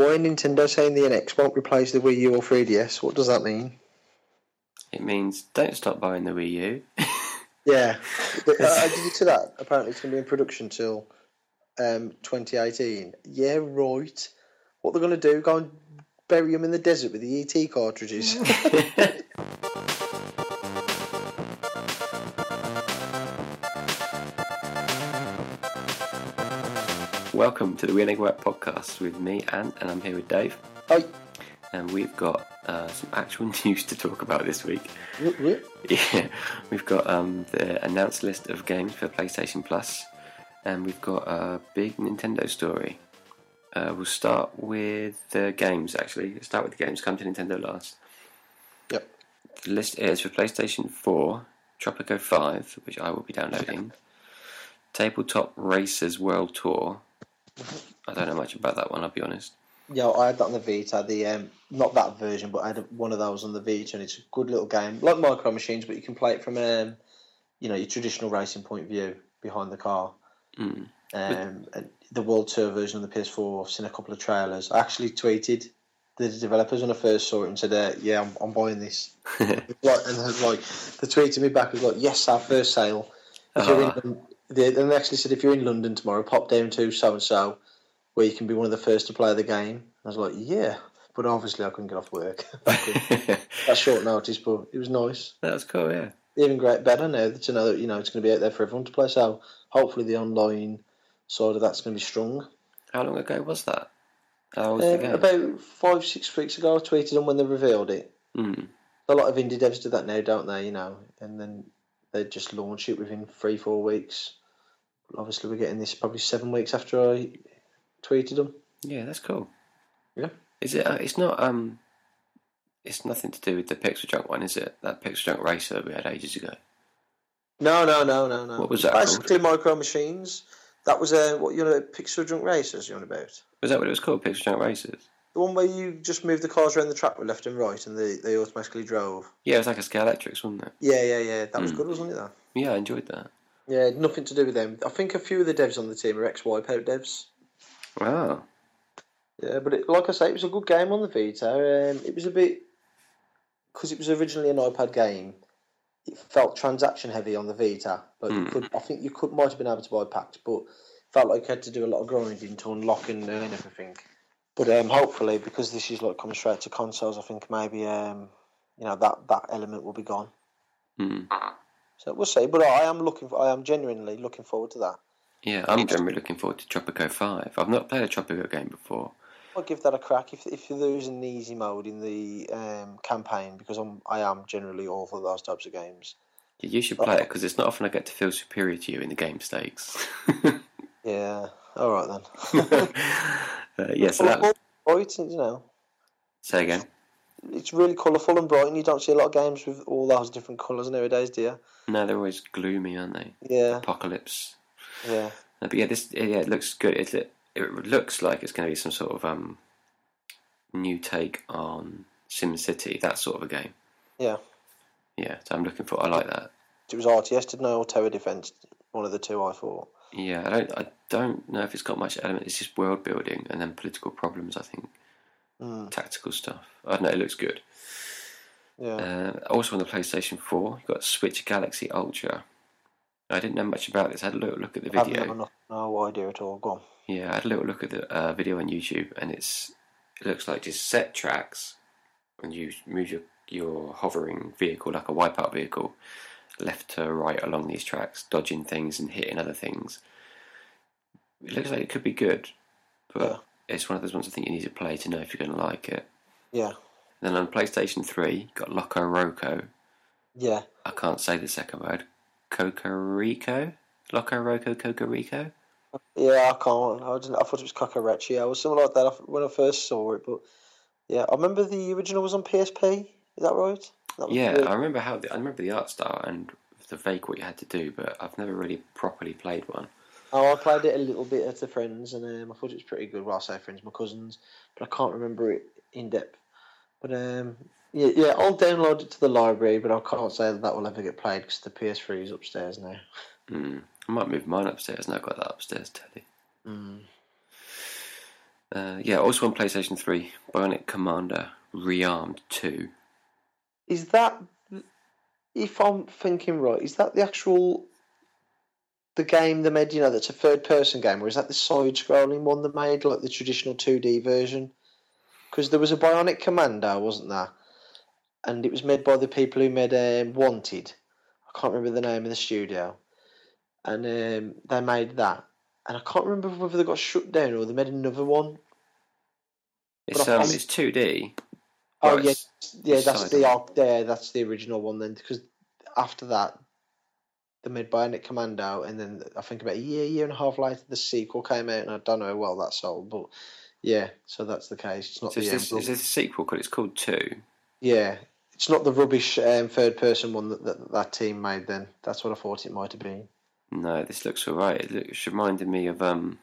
why Nintendo saying the NX won't replace the Wii U or 3DS? What does that mean? It means don't stop buying the Wii U. Yeah, But, uh, I did you to that. Apparently, it's going to be in production till um, 2018. Yeah, right. What they're going to do? Go and bury them in the desert with the ET cartridges? Welcome to the Wheeling Work podcast with me, Ant, and I'm here with Dave. Hi. And we've got uh, some actual news to talk about this week. Whoop, whoop. Yeah, we've got um, the announced list of games for PlayStation Plus, and we've got a big Nintendo story. Uh, we'll start with the games. Actually, Let's start with the games. Come to Nintendo last. Yep. The list is for PlayStation 4, Tropico 5, which I will be downloading. Tabletop Racers World Tour. I don't know much about that one. I'll be honest. Yeah, I had that on the Vita. The um, not that version, but I had one of those on the Vita, and it's a good little game, like Micro Machines, but you can play it from um, you know, your traditional racing point of view behind the car. Mm. Um, and the World Tour version of the PS4, I've seen a couple of trailers. I actually tweeted the developers when I first saw it and said, uh, "Yeah, I'm, I'm buying this." and like, they tweeted me back and like, "Yes, our first sale." If you're Ah. in, they, they actually said, "If you're in London tomorrow, pop down to so and so, where you can be one of the first to play the game." I was like, "Yeah," but obviously I couldn't get off work. That's short notice, but it was nice. that was cool. Yeah. Even great, better now to know that you know it's going to be out there for everyone to play. So hopefully the online side of that's going to be strong. How long ago was that? How old was the Um, about five, six weeks ago, I tweeted them when they revealed it. Mm. A lot of indie devs do that now, don't they? You know, and then they just launch it within three, four weeks. Obviously, we're getting this probably seven weeks after I tweeted them. Yeah, that's cool. Yeah. Is it? Uh, it's not. Um. It's nothing to do with the Pixel Junk one, is it? That Pixel Junk racer we had ages ago. No, no, no, no, no. What was that Basically, micro machines. That was uh, what you know, Pixel Junk Racers. You're on about Was that what it was called? Pixel Junk Racers. the one where you just moved the cars around the track with left and right, and they, they automatically drove. Yeah, it was like a Scalextrics, wasn't it? Yeah, yeah, yeah. That was Mm. good, wasn't it? That. Yeah, I enjoyed that. Yeah, nothing to do with them. I think a few of the devs on the team are ex Wipeout devs. Wow. Yeah, but it, like I say, it was a good game on the Vita. Um, it was a bit because it was originally an iPad game. It felt transaction heavy on the Vita, but Hmm. could. I think you could might have been able to buy packs, but felt like you had to do a lot of grinding to unlock and earn everything. But um, hopefully, because this is like coming straight to consoles, I think maybe um, you know that that element will be gone. Mm. So we'll see. But I am looking. For, I am genuinely looking forward to that. Yeah, I'm generally looking forward to Tropico 5. I've not played a Tropico game before. I'll give that a crack if if there is an easy mode in the um, campaign because I'm I am generally all for those types of games. Yeah, you should play it because it's not often I get to feel superior to you in the game stakes. Yeah. All right then. uh, yeah, so that. bright, you know, Say again. It's really colourful and bright, and you don't see a lot of games with all those different colours nowadays, do you? No, they're always gloomy, aren't they? Yeah, Apocalypse. yeah, Uh, but yeah, this yeah, it looks good. It it looks like it's going to be some sort of um new take on Sim City, that sort of a game. yeah. Yeah, so I'm looking for. I like that. It was RTS, didn't I, or Tower Defence? One of the two, I thought. Yeah, I don't I don't know if it's got much element. It's just world building and then political problems. I think Mm, tactical stuff. I don't know. It looks good. yeah. Uh, also on the PlayStation Four, you've got Switch Galaxy Ultra. I didn't know much about this. I had a little look at the video. no, no idea at all. Go on. Yeah, I had a little look at the uh, video on YouTube, and it's it looks like just set tracks, and you move your your hovering vehicle like a wipeout vehicle, left to right along these tracks, dodging things and hitting other things. It looks like it could be good, but. It's one of those ones I think you need to play to know if you're going to like it. Yeah, then on PlayStation Three, got Loco Roco. yeah. I can't say the second word. Cocorico, Loco Roco, Cocorico. Yeah, I can't. I, didn't, I thought it was Cocorechi. I was something like that when I first saw it, but yeah, I remember the original was on PSP. Is that right? That Yeah, I remember how the, I remember the art style and the vague what you had to do, but I've never really properly played one. Oh, I played it a little bit at the friends, and um, I thought it was pretty good. Well, I say friends, my cousins, but I can't remember it in depth. But um, yeah, yeah, I'll download it to the library, but I can't say that that will ever get played because the PS3 is upstairs now. Mm. I might move mine upstairs, and I've got that upstairs telly. Mm. Uh, yeah, also on PlayStation 3, Bionic Commando Rearmed 2. Is that, if I'm thinking right, is that the actual the game they made? You know, that's a third person game, or is that the side scrolling one they made, like the traditional 2D version? Because there was a Bionic Commando, wasn't there? And it was made by the people who made um, Wanted. I can't remember the name of the studio, and um, they made that. And I can't remember whether they got shut down or they made another one. It's, um, it's 2D. Oh yeah, yeah, that's the there. That's the original one then, because after that, they made Bionic Commando, and then I think about a year, year and a half later, the sequel came out, and I don't know how well that sold, but yeah, so that's the case. It's not So the is, this, is this a sequel? Because it's called 2. yeah, it's not the rubbish um, third person one that, that that team made. Then that's what I thought it might have been. No, this looks alright. It looks reminded me of um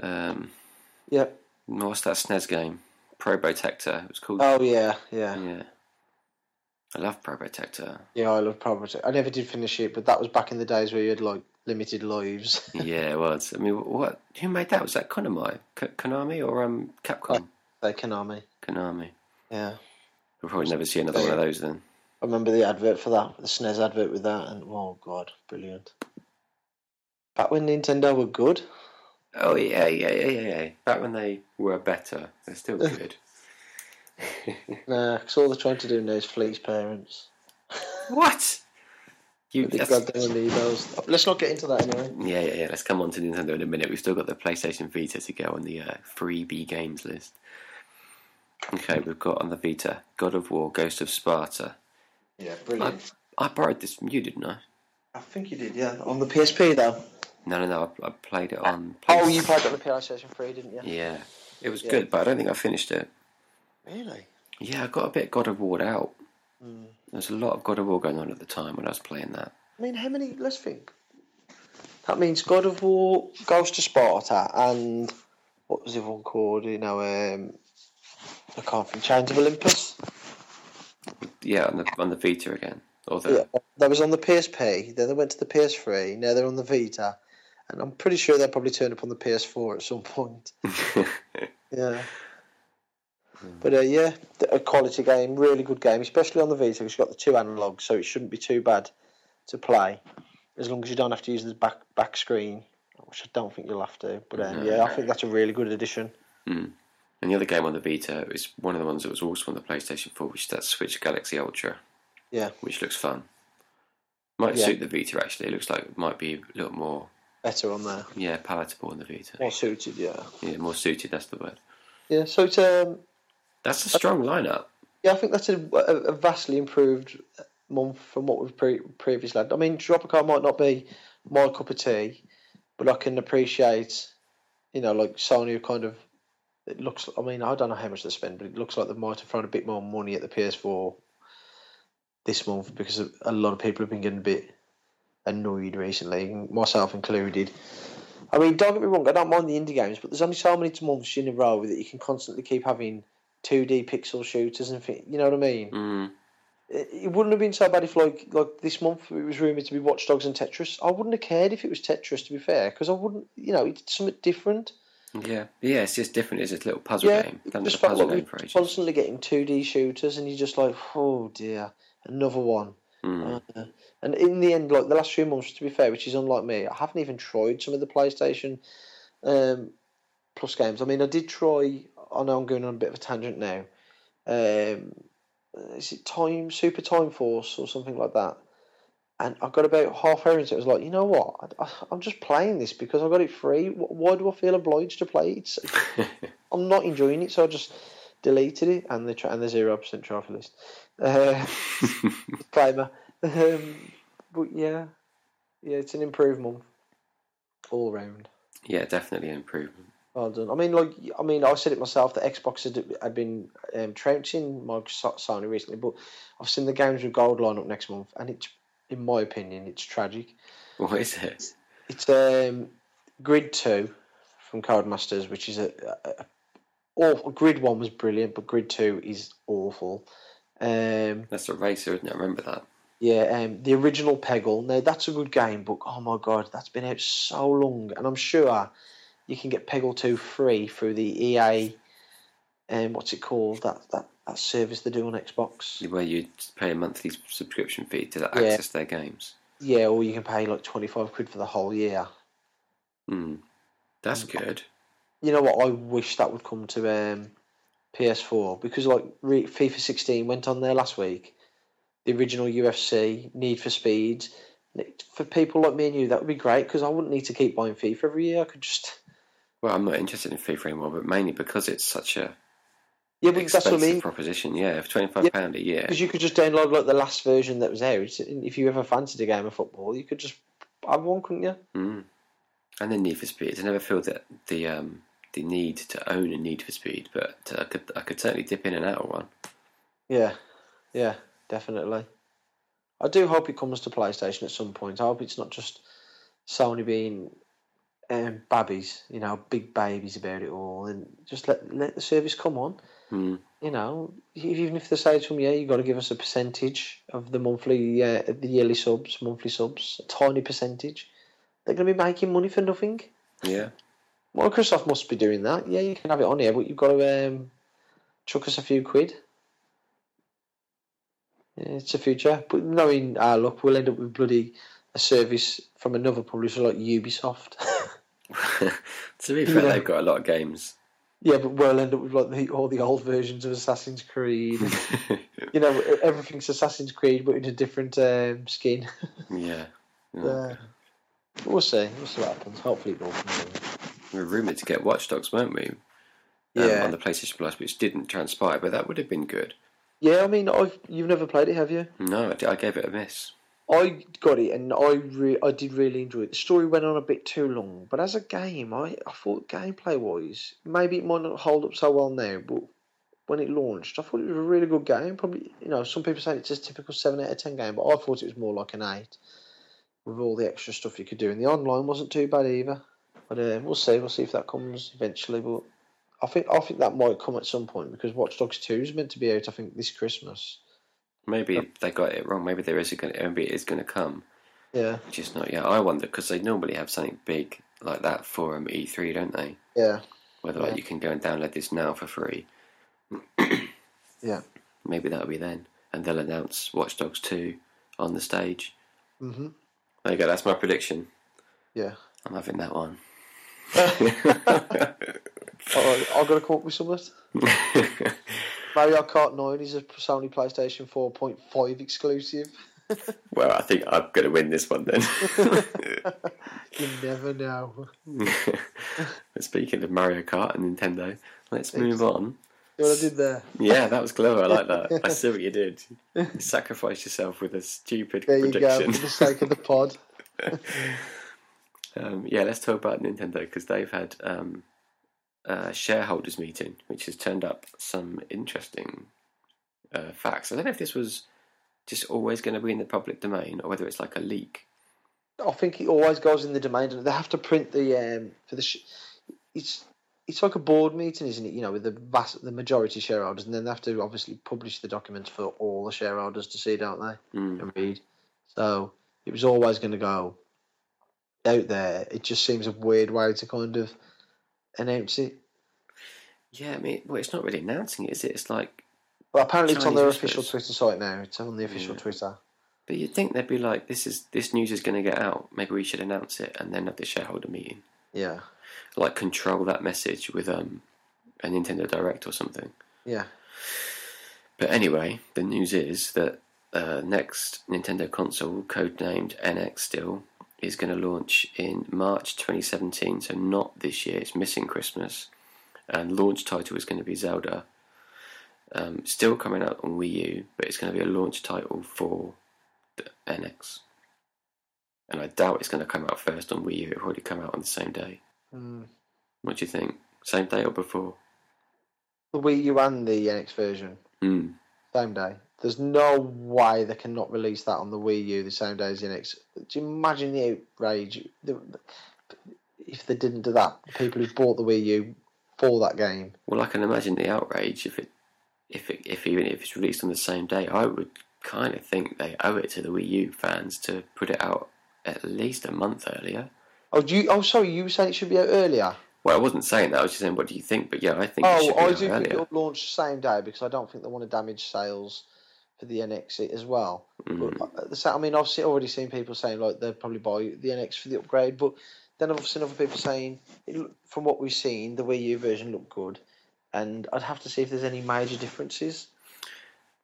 um Yeah. what's that SNES game? Probotector. It was called Oh yeah, yeah, Yeah. I love Probotector. yeah. I love Probotector. I never did finish it, but that was back in the days where you had like limited lives. yeah, it was. I mean, what? Who made that? Was that Konami, K- Konami or um Capcom? Like Konami. Konami. Yeah. We'll probably never see another one of those then. I remember the advert for that, the SNES advert with that, and oh god, brilliant. Back when Nintendo were good. Oh yeah, yeah, yeah, yeah. yeah. Back when they were better, they're still good. Nah, because all they're trying to do now is fleece parents. what? You? With the that's- goddamn amiibos. Let's not get into that anyway. Yeah, yeah, yeah. Let's come on to Nintendo in a minute. We've still got the PlayStation Vita to go on the uh, freebie games list. Okay, we've got on the Vita God of War, Ghost of Sparta. Yeah, I, I borrowed this from you, didn't I? I think you did, yeah. On the PSP though. No, no, no. I, I played it on. Oh, you played it on the PlayStation 3, didn't you? Yeah, it was Yeah. good, but I don't think I finished it. Really? Yeah, I got a bit God of War out. Mm. There was a lot of God of War going on at the time when I was playing that. I mean, how many? Let's think. That means God of War, Ghost of Sparta, and what was the one called? You know, um, I can't think. Chains of Olympus. Yeah, on the on the Vita again. Or the, Yeah, that was on the PSP. Then they went to the PS3. Now they're on the Vita, and I'm pretty sure they'll probably turn up on the PS4 at some point. Yeah. But uh, yeah, a quality game, really good game, especially on the Vita. Because it's got the two analogs, so it shouldn't be too bad to play, as long as you don't have to use the back back screen, which I don't think you'll have to. But um, No. yeah, I think that's a really good addition. and the other game on the Vita is one of the ones that was also on the PlayStation 4, which is that Switch Galaxy Ultra. Yeah. Which looks fun. Might Yeah. suit the Vita actually. It looks like it might be a little more Better on there, yeah palatable on the Vita. more suited. Yeah, Yeah, more suited. That's the word. yeah. So it's um, That's a strong lineup. yeah, I think that's a, a, vastly improved month from what we've pre- previously had. I mean, Tropico might not be my cup of tea, but I can appreciate, you know, like Sony kind of. It looks. I mean, I don't know how much they spend, but it looks like they might have thrown a bit more money at the PS4 this month because a a lot of people have been getting a bit annoyed recently, myself included. I mean, don't get me wrong, I don't mind the indie games, but there's only so many months in a row that you can constantly keep having 2D pixel shooters and thi- you know what I mean. Mm, It, it wouldn't have been so bad if, like, like this month it was rumored to be Watch Dogs and Tetris. I wouldn't have cared if it was Tetris, to be fair, because I wouldn't, you know, it's something different. yeah, yeah. It's just different. It's a little puzzle yeah, game. it That was a just puzzle like game for ages. constantly getting 2D shooters, and you're just like, oh dear, another one. Mm. Uh, and in the end, like the last few months, to be fair, which is unlike me, I haven't even tried some of the PlayStation um, Plus games. I mean, I did try. I know I'm going on a bit of a tangent now. Um, is it Time Super Time Force or something like that? And I got about half hour into it. I was like, you know what? I, I'm just playing this because I got it free. Why do I feel obliged to play it? I'm not enjoying it, so I just deleted it and the and the zero percent trophy list. Uh. Um, but yeah, yeah, it's an improvement all round. yeah, definitely an improvement. Well done. I mean, like, I mean, I said it myself. that Xbox had, had been um, trouncing Microsoft Sony recently, but I've seen the games with gold line up next month, and it's, in my opinion, it's tragic. What is it? It's um, Grid Two from Codemasters, which is a, a, a awful. Grid One was brilliant, but Grid Two is awful. Um, That's a racer, isn't it? I remember that. yeah, um, the original Peggle. Now that's a good game, but oh my god, that's been out so long, and I'm sure you can get Peggle Two free through the EA. Um, what's it called? That that that service they do on Xbox. Where you pay a monthly subscription fee to Yeah. access their games. Yeah, or you can pay like twenty five quid for the whole year. Hmm. That's good. You know what? I wish that would come to um, PS4 because like re- FIFA 16 went on there last week. The original UFC, Need for Speed. For people like me and you, that would be great because I wouldn't need to keep buying FIFA every year. I could just Well, I'm not interested in FIFA anymore, but mainly because it's such a yeah, but that's what I mean. proposition. Yeah, for twenty five pound a year. Because you could just download like the last version that was out. If you ever fancied a game of football, you could just have one, couldn't you? Mm. And then Need for Speed. I never feel that the um, the need to own a Need for Speed, but uh, I could I could certainly dip in and out of one. Yeah, yeah, definitely. I do hope it comes to PlayStation at some point. I hope it's not just Sony being um, babbies, you know, big babies about it all, and just let let the service come on. Mm. You know, even if they say to them, yeah, you got to give us a percentage of the monthly, uh, the yearly subs, monthly subs, a tiny percentage. They're going to be making money for nothing. Yeah. Microsoft must be doing that. Yeah, you can have it on here, but you've got to um, chuck us a few quid. Yeah, it's a future. But knowing our luck, we'll end up with bloody a service from another publisher like Ubisoft. to be fair, Yeah. they've got a lot of games. yeah, but we'll end up with like the, all the old versions of Assassin's Creed. you know, everything's Assassin's Creed, but in a different um, skin. yeah. Yeah. Uh, we'll see. We'll see what happens. Hopefully, it comes. We were rumoured to get Watch Dogs, weren't we? Um, Yeah. on the PlayStation Plus, which didn't transpire, but that would have been good. Yeah, I mean, I've, you've never played it, have you? No, I, I gave it a miss. I got it, and I re- I did really enjoy it. The story went on a bit too long, but as a game, I, I thought gameplay wise, maybe it might not hold up so well now, but when it launched, I thought it was a really good game. Probably, you know, some people say it's a typical seven out of ten game, but I thought it was more like an eight with all the extra stuff you could do. And the online wasn't too bad either. But uh, we'll see. We'll see if that comes eventually. But I think I think that might come at some point because Watch Dogs Two is meant to be out. I think this Christmas. Maybe they got it wrong. Maybe there is going maybe it is going to come, Yeah, just not yet. I wonder because they normally have something big like that for um, E3, don't they? yeah, Whether Yeah. like you can go and download this now for free. yeah. Maybe that'll be then, and they'll announce Watch Dogs 2 on the stage. hmm There you go. That's my prediction. Yeah. I'm having that one. I've got to come up with something. Mario Kart 9 is a Sony PlayStation 4.5 exclusive. well, I think I'm going to win this one then. You never know. but Speaking of Mario Kart and Nintendo, let's move on. What I did there? Yeah, that was clever. I like that. I see what you did. You sacrificed yourself with a stupid There you go, prediction. for the sake of the pod. Um, yeah, let's talk about Nintendo because they've had um, a shareholders meeting, which has turned up some interesting uh, facts. I don't know if this was just always going to be in the public domain or whether it's like a leak. I think it always goes in the domain. They have to print the um, for the. Sh- it's it's like a board meeting, isn't it? You know, with the vast, the majority shareholders, and then they have to obviously publish the documents for all the shareholders to see, don't they? Mm. and read. So it was always going to go out there. It just seems a weird way to kind of announce it. Yeah, I mean, well, it's not really announcing it, is it? It's like, But apparently, it's on their whispers. official Twitter site now. It's on the official Yeah. Twitter. but you'd think they'd be like, this is this news is going to get out. Maybe we should announce it and then have the shareholder meeting. Yeah, Like control that message with um, a Nintendo Direct or something. yeah. But anyway, the news is that uh, next Nintendo console, codenamed NX still, is going to launch in March 2017. So not this year. It's missing Christmas, and launch title is going to be Zelda. Um, still coming out on Wii U, but it's going to be a launch title for the NX. And I doubt it's going to come out first on Wii U. It'll already come out on the same day. Mm. What do you think? Same day or before? The Wii U and the NX version, Hmm. same day. There's no way they cannot release that on the Wii U the same day as the NX. Do you imagine the outrage if they didn't do that? People who bought the Wii U for that game. Well, I can imagine the outrage if it, if it, if even if it's released on the same day. I would kind of think they owe it to the Wii U fans to put it out at least a month earlier. Oh, do you? Oh, sorry. You were saying it should be out earlier. Well, I wasn't saying that. I was just saying, what do you think? But yeah, I think. it Oh, should be I do think earlier. it'll launch the same day because I don't think they want to damage sales for the NX as well. Mm. But the same, I mean, I've already seen people saying like they'll probably buy the NX for the upgrade, but then I've seen other people saying, it, from what we've seen, the Wii U version looked good, and I'd have to see if there's any major differences.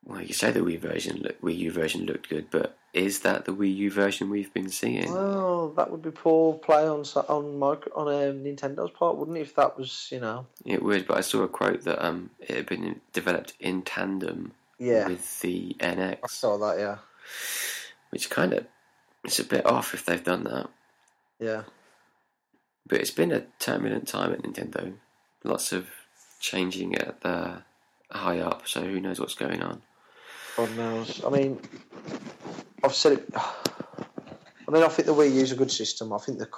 Well, you say the Wii version, Wii U version looked good, but is that the Wii U version we've been seeing? Well, that would be poor play on on micro, on um, Nintendo's part, wouldn't it? If that was, you know, It would, but I saw a quote that um, it had been developed in tandem yeah, with the NX. I saw that. Yeah, which kind of it's a bit off if they've done that. yeah. But it's been a turbulent time at Nintendo. Lots of changing at the high up, so who knows what's going on. God knows. I mean, I've said it. I mean, I think the Wii U is a good system. I think the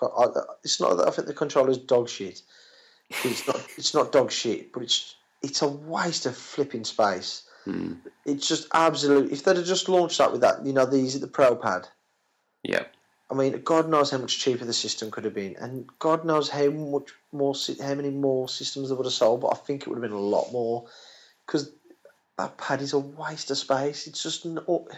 it's not that I think the controller's dog shit. It's not. It's not dog shit, but it's it's a waste of flipping space. Hmm. It's just absolute. If they'd have just launched that with that, you know, these at the Pro Pad. Yeah, I mean, God knows how much cheaper the system could have been, and God knows how much more, how many more systems they would have sold. But I think it would have been a lot more because that pad is a waste of space. It's just no,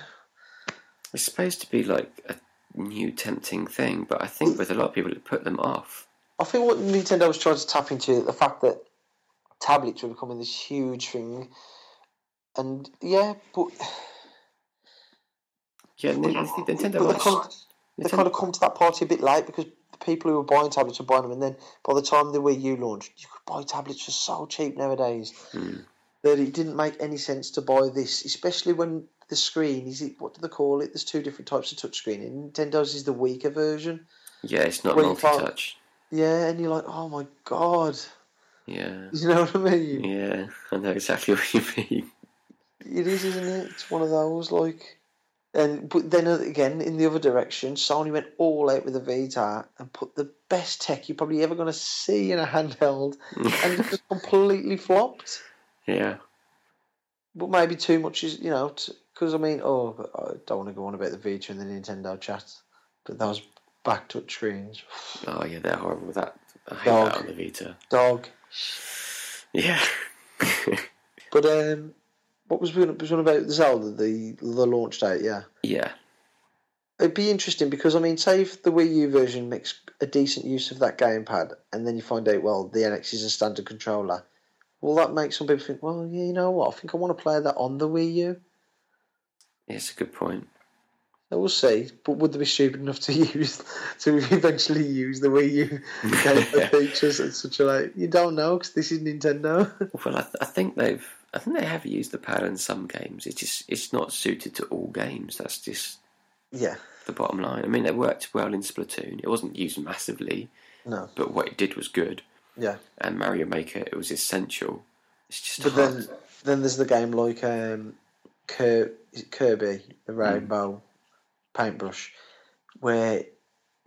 it's supposed to be like a new tempting thing, but I think with a lot of people it put them off. I think what Nintendo was trying to tap into the fact that tablets were becoming this huge thing, and yeah, but Yeah, Nintendo. but they, was- come, they kind of come to that party a bit late because the people who were buying tablets were buying them, and then by the time the Wii U launched, you could buy tablets for so cheap nowadays Hmm. that it didn't make any sense to buy this, especially when the screen is it what do they call it? There's two different types of touchscreen, and Nintendo's is the weaker version. Yeah, it's not Well, you can't- multi-touch. Yeah, and you're like, oh my god, Yeah, you know what I mean? yeah, I know exactly what you mean. It is, isn't it? It's one of those like, and but then again in the other direction, Sony went all out with the Vita and put the best tech you're probably ever going to see in a handheld, and it just completely flopped. yeah, But maybe too much is you know because I mean, oh, I don't want to go on about the Vita and the Nintendo chat, but those back touch screens, oh yeah, they're horrible. That I hate Dog. that on the Vita. dog. Yeah, But um, what was we was one about the Zelda the the launch date? Yeah. yeah, It'd be interesting because I mean, say if the Wii U version makes a decent use of that gamepad, and then you find out, well, the NX is a standard controller. Will that make some people think, well, yeah, you know what? I think I want to play that on the Wii U. it's a good point. So we'll see. But would they be stupid enough to use to eventually use the Wii U gamepad features at such a like? You don't know because this is Nintendo. Well, I, th- I think they've, I think they have used the pad in some games. It's just, it's not suited to all games. That's just yeah. the bottom line. I mean, it worked well in Splatoon. It wasn't used massively, No. but what it did was good. Yeah. And Mario Maker, it was essential. It's just But hard. then, then there's the game like um, Kir- is it Kirby, the rainbow paintbrush, where it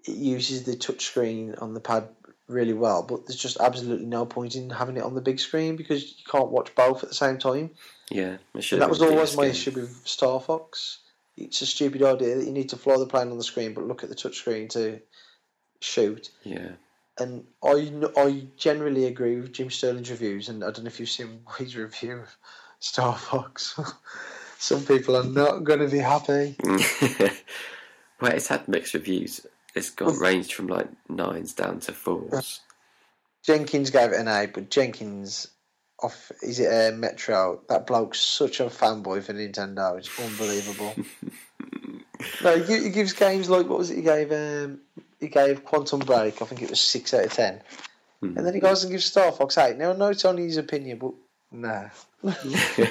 uses the touchscreen on the pad really well, but there's just absolutely no point in having it on the big screen because you can't watch both at the same time. yeah, that was always my issue with Star Fox. It's a stupid idea that you need to fly the plane on the screen but look at the touchscreen to shoot. Yeah, And I, I generally agree with Jim Sterling's reviews, and I don't know if you've seen his review of Star Fox. Some people are not going to be happy. well, it's had mixed reviews. It's got Well- ranged from like nines down to fours. Jenkins gave it an A, but Jenkins, off is it uh, Metro? That bloke's such a fanboy for Nintendo. It's unbelievable. no, he, he gives games like what was it? He gave um, he gave Quantum Break. I think it was six out of ten, Hmm. and then he goes and gives Star Fox eight. Now I know it's only his opinion, but nah. you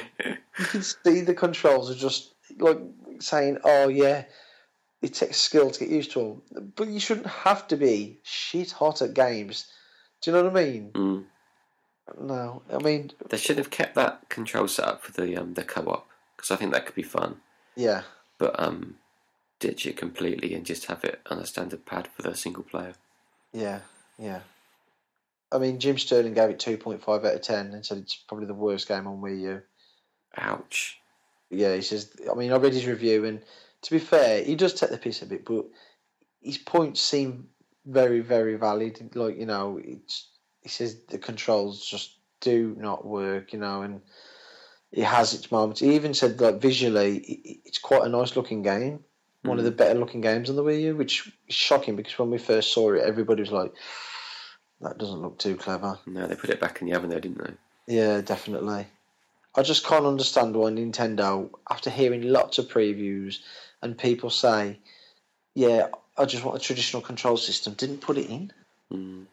can see the controls are just like saying, "Oh yeah, it takes skill to get used to them," but you shouldn't have to be shit hot at games. Do you know what I mean? Mm. No, I mean, They should have kept that control set up for the um, the co-op because I think that could be fun. yeah, But um, ditch it completely and just have it on a standard pad for the single player. yeah, yeah. I mean, Jim Sterling gave it two point five out of ten and said it's probably the worst game on Wii U. Ouch. Yeah, he says. I mean, I read his review, and to be fair, he does take the piss a bit, but his points seem very, very valid. Like you know, it's he says the controls just do not work, you know, and it has its moments. He even said that visually, it's quite a nice looking game, one of hmm. the better looking games on the Wii U, which is shocking because when we first saw it, everybody was like, "That doesn't look too clever." No, they put it back in the oven though, didn't they? Yeah, definitely. I just can't understand why Nintendo, after hearing lots of previews and people say, "Yeah, I just want a traditional control system," didn't put it in. Mm.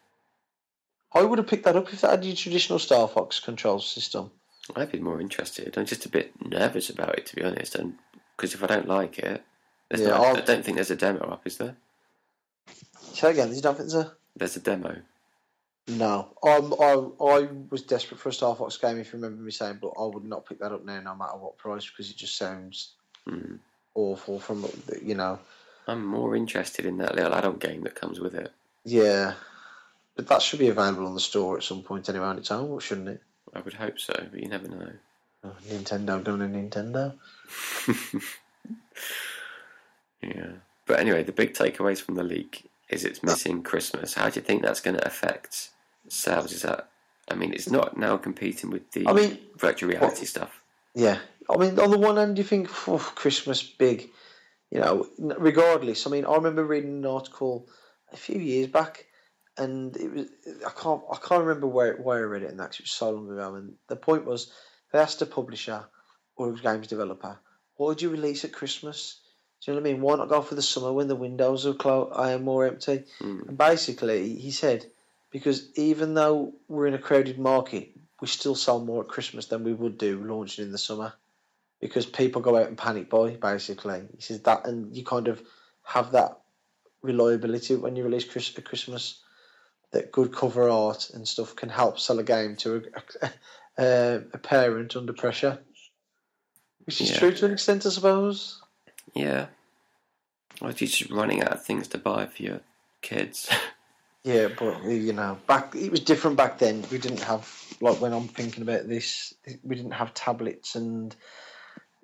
I would have picked that up if they had your traditional Star Fox control system. I'd be more interested. I'm just a bit nervous about it, to be honest, and because if I don't like it, there's Yeah, no, I don't think there's a demo up, is there? Say again, you don't think there's a There's a demo. No, I'm, I I was desperate for a Star Fox game. If you remember me saying, but I would not pick that up now, no matter what price, because it just sounds Mm. Awful. From you know, I'm more interested in that little adult game that comes with it. yeah. But that should be available on the store at some point anyway on its own, shouldn't it? I would hope so, but you never know. Oh, Nintendo doing a Nintendo. Yeah. But anyway, the big takeaways from the leak is it's missing Christmas. How do you think that's going to affect sales? Is that, I mean, it's not now competing with the I mean, virtual reality stuff. Yeah, I mean, on the one hand, you think oh, Christmas big, you know. Regardless, I mean, I remember reading an article a few years back, and it was I can't I can't remember where where I read it, and that 'cause it was so long ago. And the point was, they asked a publisher or a games developer, "What would you release at Christmas?" Do you know what I mean? Why not go for the summer when the windows are clo- are more empty? Mm. And basically, he said, because even though we're in a crowded market, we still sell more at Christmas than we would do launching in the summer, because people go out and panic buy. Basically, he says that, and you kind of have that reliability when you release Chris- at Christmas. That good cover art and stuff can help sell a game to a, a, a parent under pressure, which is Yeah. true to an extent, I suppose. Yeah. Or you're just running out of things to buy for your kids. Yeah, but you know, back it was different back then. We didn't have like when I'm thinking about this, we didn't have tablets and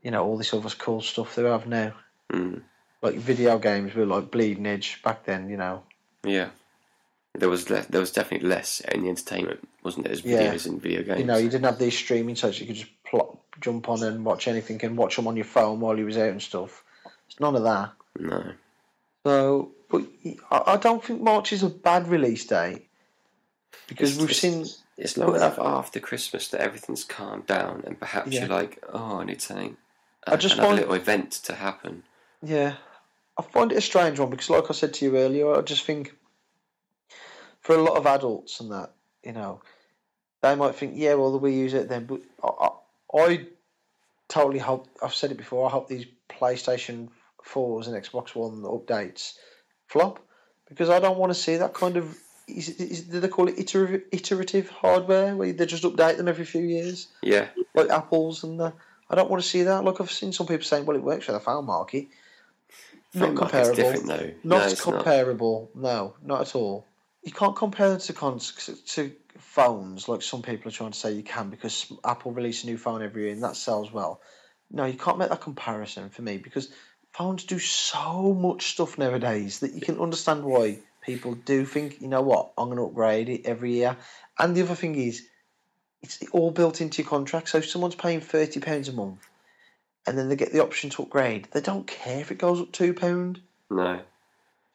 you know all this other cool stuff they have now. mm. Like video games were like bleeding edge back then. You know, Yeah. There was less, there was definitely less in the entertainment, wasn't there? As Yeah. videos and video games. you know, you didn't have these streaming sites. You could just plop, jump on and watch anything and watch them on your phone while you was out and stuff. It's none of that. no. So, but I don't think March is a bad release date because It's- we've it's- seen It's long enough after Christmas that everything's calmed down, and perhaps Yeah. you're like, oh, I need something, I just another find- little event to happen. Yeah, I find it a strange one because, like I said to you earlier, I just think for a lot of adults and that, you know, they might think, yeah, well, we use it then. But I, I, I totally hope, I've said it before, I hope these PlayStation 4s and Xbox One updates flop because I don't want to see that kind of. Is, is, do they call it iterative, iterative hardware where they just update them every few years? Yeah, like apples and the, I don't want to see that. Like I've seen some people saying, well, it works for the phone market. Not Phone comparable. though. Not no, it's not. comparable. No, not at all. You can't compare them to cons- to phones like some people are trying to say you can because Apple release a new phone every year and that sells well. No, you can't make that comparison for me because phones do so much stuff nowadays that you can understand why people do think, you know what, I'm going to upgrade it every year. And the other thing is, it's all built into your contract. So if someone's paying thirty pounds a month, and then they get the option to upgrade, they don't care if it goes up two pound. No.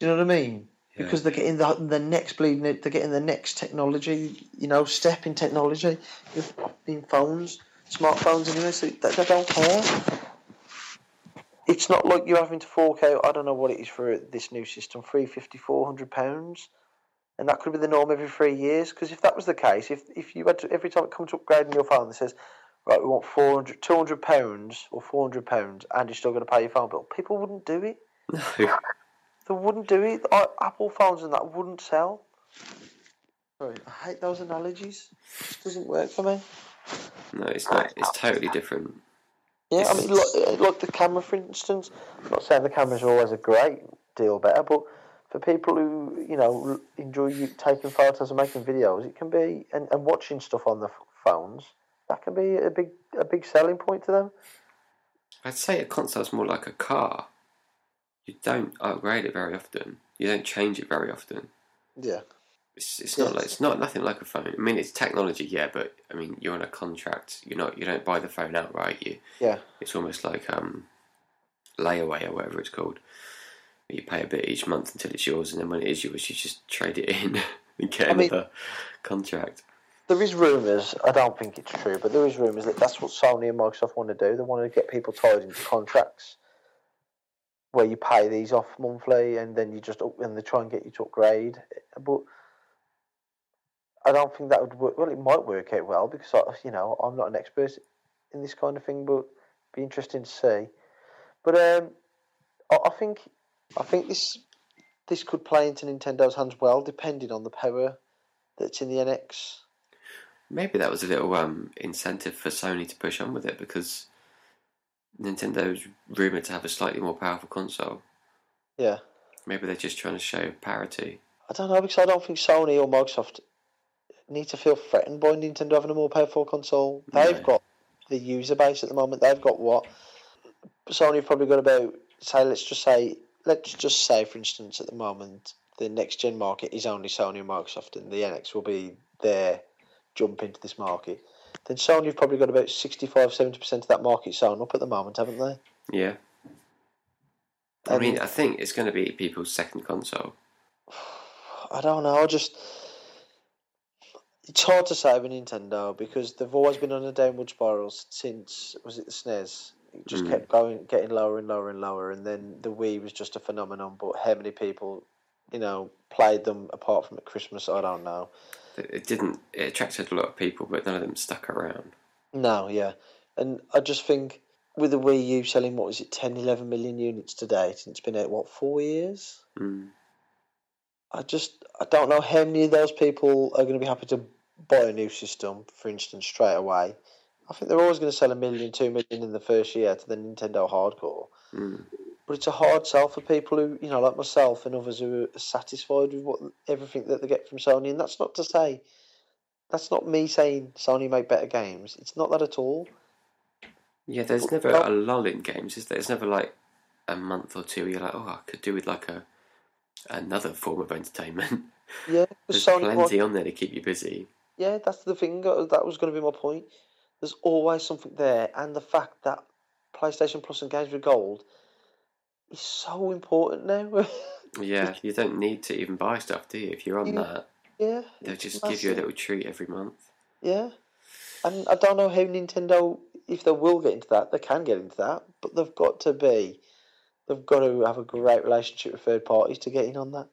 Do you know what I mean? Yeah. Because they're getting the the next bleeding, they're getting the next technology, you know, step in technology, You're in phones, smartphones anyway. So they, they don't care. It's not like you're having to fork out. I don't know what it is for this new system, three fifty, four hundred pounds, and that could be the norm every three years. Because if that was the case, if if you had to every time it comes to upgrading your phone, it says, right, we want 400, 200 pounds or four hundred pounds, and you're still going to pay your phone bill. People wouldn't do it. No. They wouldn't do it. Apple phones and that wouldn't sell. Sorry, I hate those analogies. It doesn't work for me. No, it's not. It's totally different. Yeah, I mean, like, uh, like the camera, for instance. I'm not saying the cameras are always a great deal better, but for people who, you know, enjoy you taking photos and making videos, it can be, and, and watching stuff on the phones, that can be a big a big selling point to them. I'd say a console's more like a car. You don't upgrade it very often. You don't change it very often. Yeah. It's, it's not like it's not nothing like a phone. I mean, it's technology, yeah, but I mean, you're on a contract. You're not. You don't buy the phone outright. You. Yeah. It's almost like um, layaway or whatever it's called. You pay a bit each month until it's yours, and then when it is yours, you just trade it in and get I mean- another contract. There is rumours, I don't think it's true, but there is rumours that that's what Sony and Microsoft want to do. They want to get people tied into contracts where you pay these off monthly and then you just up, and they try and get you to upgrade. But I don't think that would work. Well, it might work out well because I, you know I'm not an expert in this kind of thing, but be interesting to see. But um, I, I think I think this this could play into Nintendo's hands well, depending on the power that's in the NX. Maybe that was a little um, incentive for Sony to push on with it because Nintendo's rumored to have a slightly more powerful console. Yeah. Maybe they're just trying to show parity. I don't know because I don't think Sony or Microsoft need to feel threatened by Nintendo having a more powerful console. They've No. got the user base at the moment. They've got what Sony have probably got about say let's just say let's just say for instance at the moment the next gen market is only Sony and Microsoft and the NX will be their jump into this market. Then Sony have probably got about 65 70% of that market sewn up at the moment, haven't they? Yeah. I And- mean, I think it's going to be people's second console. I don't know. I just it's hard to say with Nintendo because they've always been on a downward spiral since was it the SNES? It just Mm. kept going, getting lower and lower and lower, and then the Wii was just a phenomenon. But how many people, you know, played them apart from at Christmas? I don't know. It didn't. It attracted a lot of people, but none of them stuck around. No, yeah, and I just think with the Wii U selling what was it 10, 11 million units to date, and it's been out what four years. Mm. I just I don't know how many of those people are going to be happy to buy a new system, for instance, straight away. I think they're always going to sell a million, two million in the first year to the Nintendo hardcore. Mm. But it's a hard sell for people who, you know, like myself and others who are satisfied with what everything that they get from Sony. And that's not to say, that's not me saying Sony make better games. It's not that at all. Yeah, there's never Well- a lull in games, is there? It's never like a month or two. where You're like, oh, I could do with like a another form of entertainment. Yeah, There's plenty on there to keep you busy. Yeah, that's the thing. uh, That was going to be my point. There's always something there, and the fact that PlayStation Plus and Games with Gold is so important now. Yeah, you don't need to even buy stuff, do you? If you're on Yeah. that, yeah, they'll just give you a little treat every month. Yeah, and I don't know how Nintendo, if they will get into that, they can get into that, but they've got to be, they've got to have a great relationship with third parties to get in on that.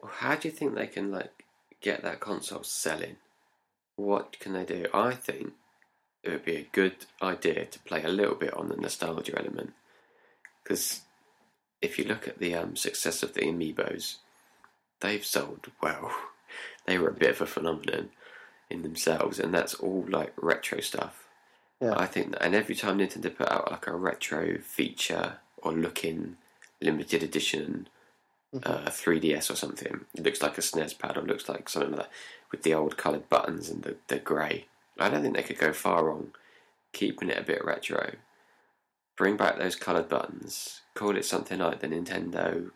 Well, how do you think they can like get that console selling? What can they do? I think it would be a good idea to play a little bit on the nostalgia element, because if you look at the um, success of the amiibos, they've sold well. They were a bit of a phenomenon in themselves, and that's all like retro stuff. Yeah. I think, that, and every time Nintendo put out like a retro feature or looking limited edition uh, 3DS or something. It looks like a SNES pad or looks like something like that with the old coloured buttons and the, the grey. I don't think they could go far wrong keeping it a bit retro. Bring back those coloured buttons. Call it something like the Nintendo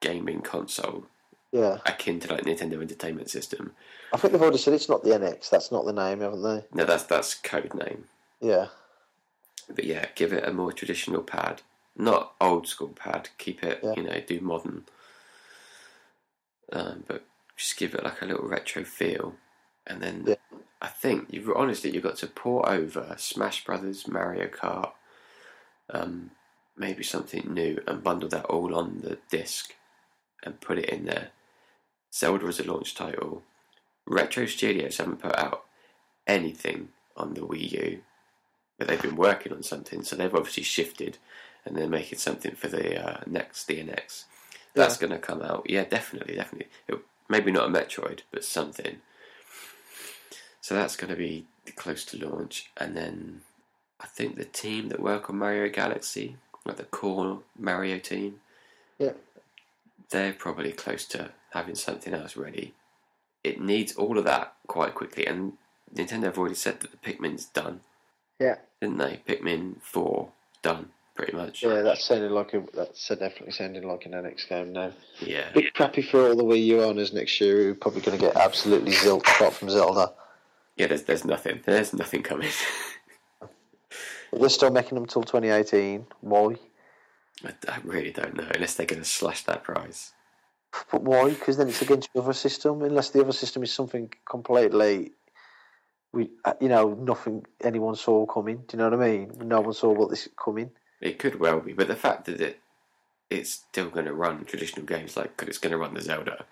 gaming console, Yeah, akin to like Nintendo Entertainment System. I think they've already said it's not the NX. That's not the name, haven't they? No, that's that's code name. Yeah, But yeah, give it a more traditional pad, not old school pad. Keep it, Yeah. you know, do modern. Um, but just give it like a little retro feel, and then Yeah. I think you've honestly you've got to pour over Smash Brothers, Mario Kart, um, maybe something new, and bundle that all on the disc, and put it in there. Zelda as a launch title. Retro Studios haven't put out anything on the Wii U but they've been working on something, so they've obviously shifted, and they're making something for the uh, next the NX. That's going to come out. Yeah, definitely, definitely. It, maybe not a Metroid, but something. So that's going to be close to launch, and then I think the team that work on Mario Galaxy, like the core Mario team, yeah. they're probably close to having something else ready. It needs all of that quite quickly, and Nintendo have already said that the Pikmin's done Yeah. didn't they? Pikmin 4, done. pretty much. Yeah, that sounded like a that's definitely sounding like an NX game now. Yeah. Bit crappy for all the Wii U owners next year who are probably going to get absolutely zilch apart from Zelda. Yeah, there's there's nothing. There's nothing coming. They're still making them till 2018. Why? I, I really don't know unless they're going to slash that price. But why? Because then it's against the other system. Unless the other system is something completely, we uh, you know nothing anyone saw coming. Do you know what I mean? No one saw what this coming. It could well be, but the fact that it it's still going to run traditional games like 'cause it's going to run the Zelda.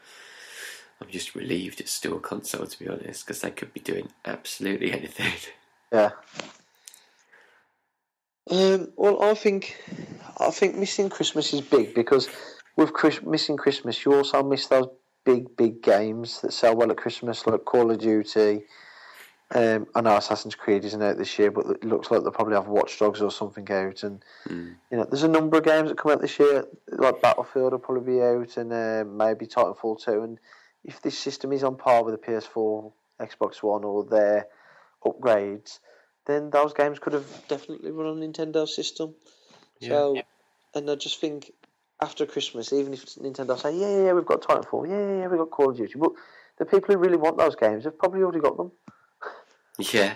I'm just relieved it's still a console, to be honest, because they could be doing absolutely anything. Yeah. Um, well, I think I think missing Christmas is big because with Chris, missing Christmas, you also miss those big, big games that sell well at Christmas, like Call of Duty. Um, I know Assassin's Creed isn't out this year, but it looks like they'll probably have Watch Dogs or something out. And Mm. you know, there's a number of games that come out this year, like Battlefield will probably be out, and uh, maybe Titanfall two. And if this system is on par with the PS4, Xbox One, or their upgrades, then those games could have definitely run on Nintendo system. So, and I just think after Christmas, even if Nintendo say, yeah, yeah, yeah, we've got Titanfall, yeah, yeah, yeah, we've got Call of Duty, but the people who really want those games have probably already got them. Yeah,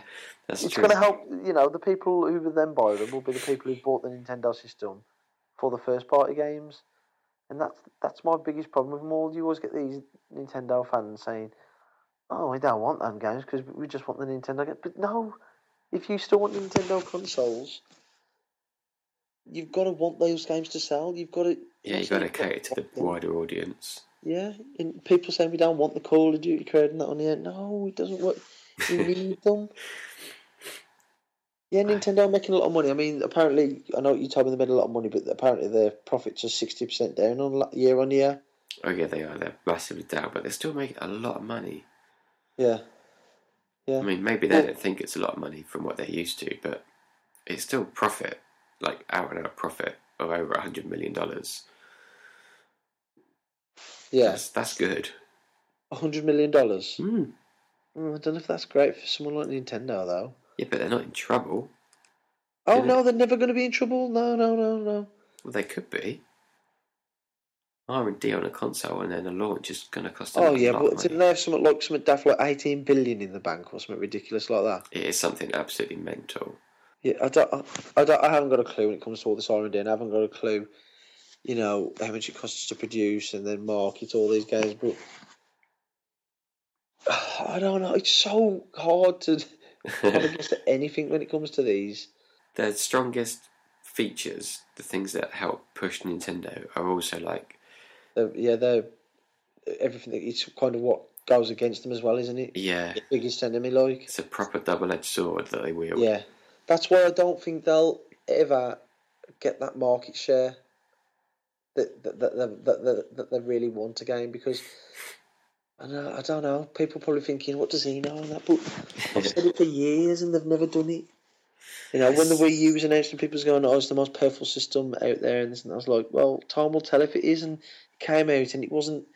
that's It's true. going to help, you know, the people who then buy them will be the people who bought the Nintendo system for the first party games. And that's that's my biggest problem with them all. You always get these Nintendo fans saying, oh, we don't want them games because we just want the Nintendo games. But no, if you still want Nintendo consoles, you've got to want those games to sell. You've got to. Yeah, you've got to cater to the wider audience. Yeah, and people saying we don't want the Call of Duty crowd and that on here. No, it doesn't work. You need them. Yeah, Nintendo are making a lot of money. I mean, apparently, I know you told me they made a lot of money, but apparently their profits are sixty percent down on year on year. Oh yeah, they are. They're massively down, but they're still making a lot of money. Yeah, yeah, I mean, maybe they don't think it's a lot of money from what they're used to, but it's still profit, like out and out profit of over a hundred million dollars. yeah. That's that's good. A hundred million dollars. Mm. Mm, I don't know if that's great for someone like Nintendo, though. Yeah, but they're not in trouble. Oh no, they're never going to be in trouble. No, no, no, no. Well, they could be. R and D on a console and then a launch is going to cost. Them Oh yeah, lot but didn't they have something like something daft like eighteen billion in the bank or something ridiculous like that? It is something absolutely mental. Yeah, I don't, I, I don't, I haven't got a clue when it comes to all this R and D, and I haven't got a clue, you know, how much it costs to produce and then market all these games. But I don't know. It's so hard to have against anything when it comes to these. the strongest features, the things that help push Nintendo, are also like yeah, they're everything. that- It's kind of what goes against them as well, isn't it? yeah, The biggest enemy, like. it's a proper double-edged sword that they wield. Yeah, that's why I don't think they'll ever get that market share that that that that, that, that, that they really want again because I know I don't know. People probably thinking, what does he know on that? But I've said it for years and they've never done it. You know, when the Wii U was announced and people was going, "Oh, it's the most powerful system out there," and this and that, I was like, "Well, time will tell if it is." And it came out and it wasn't.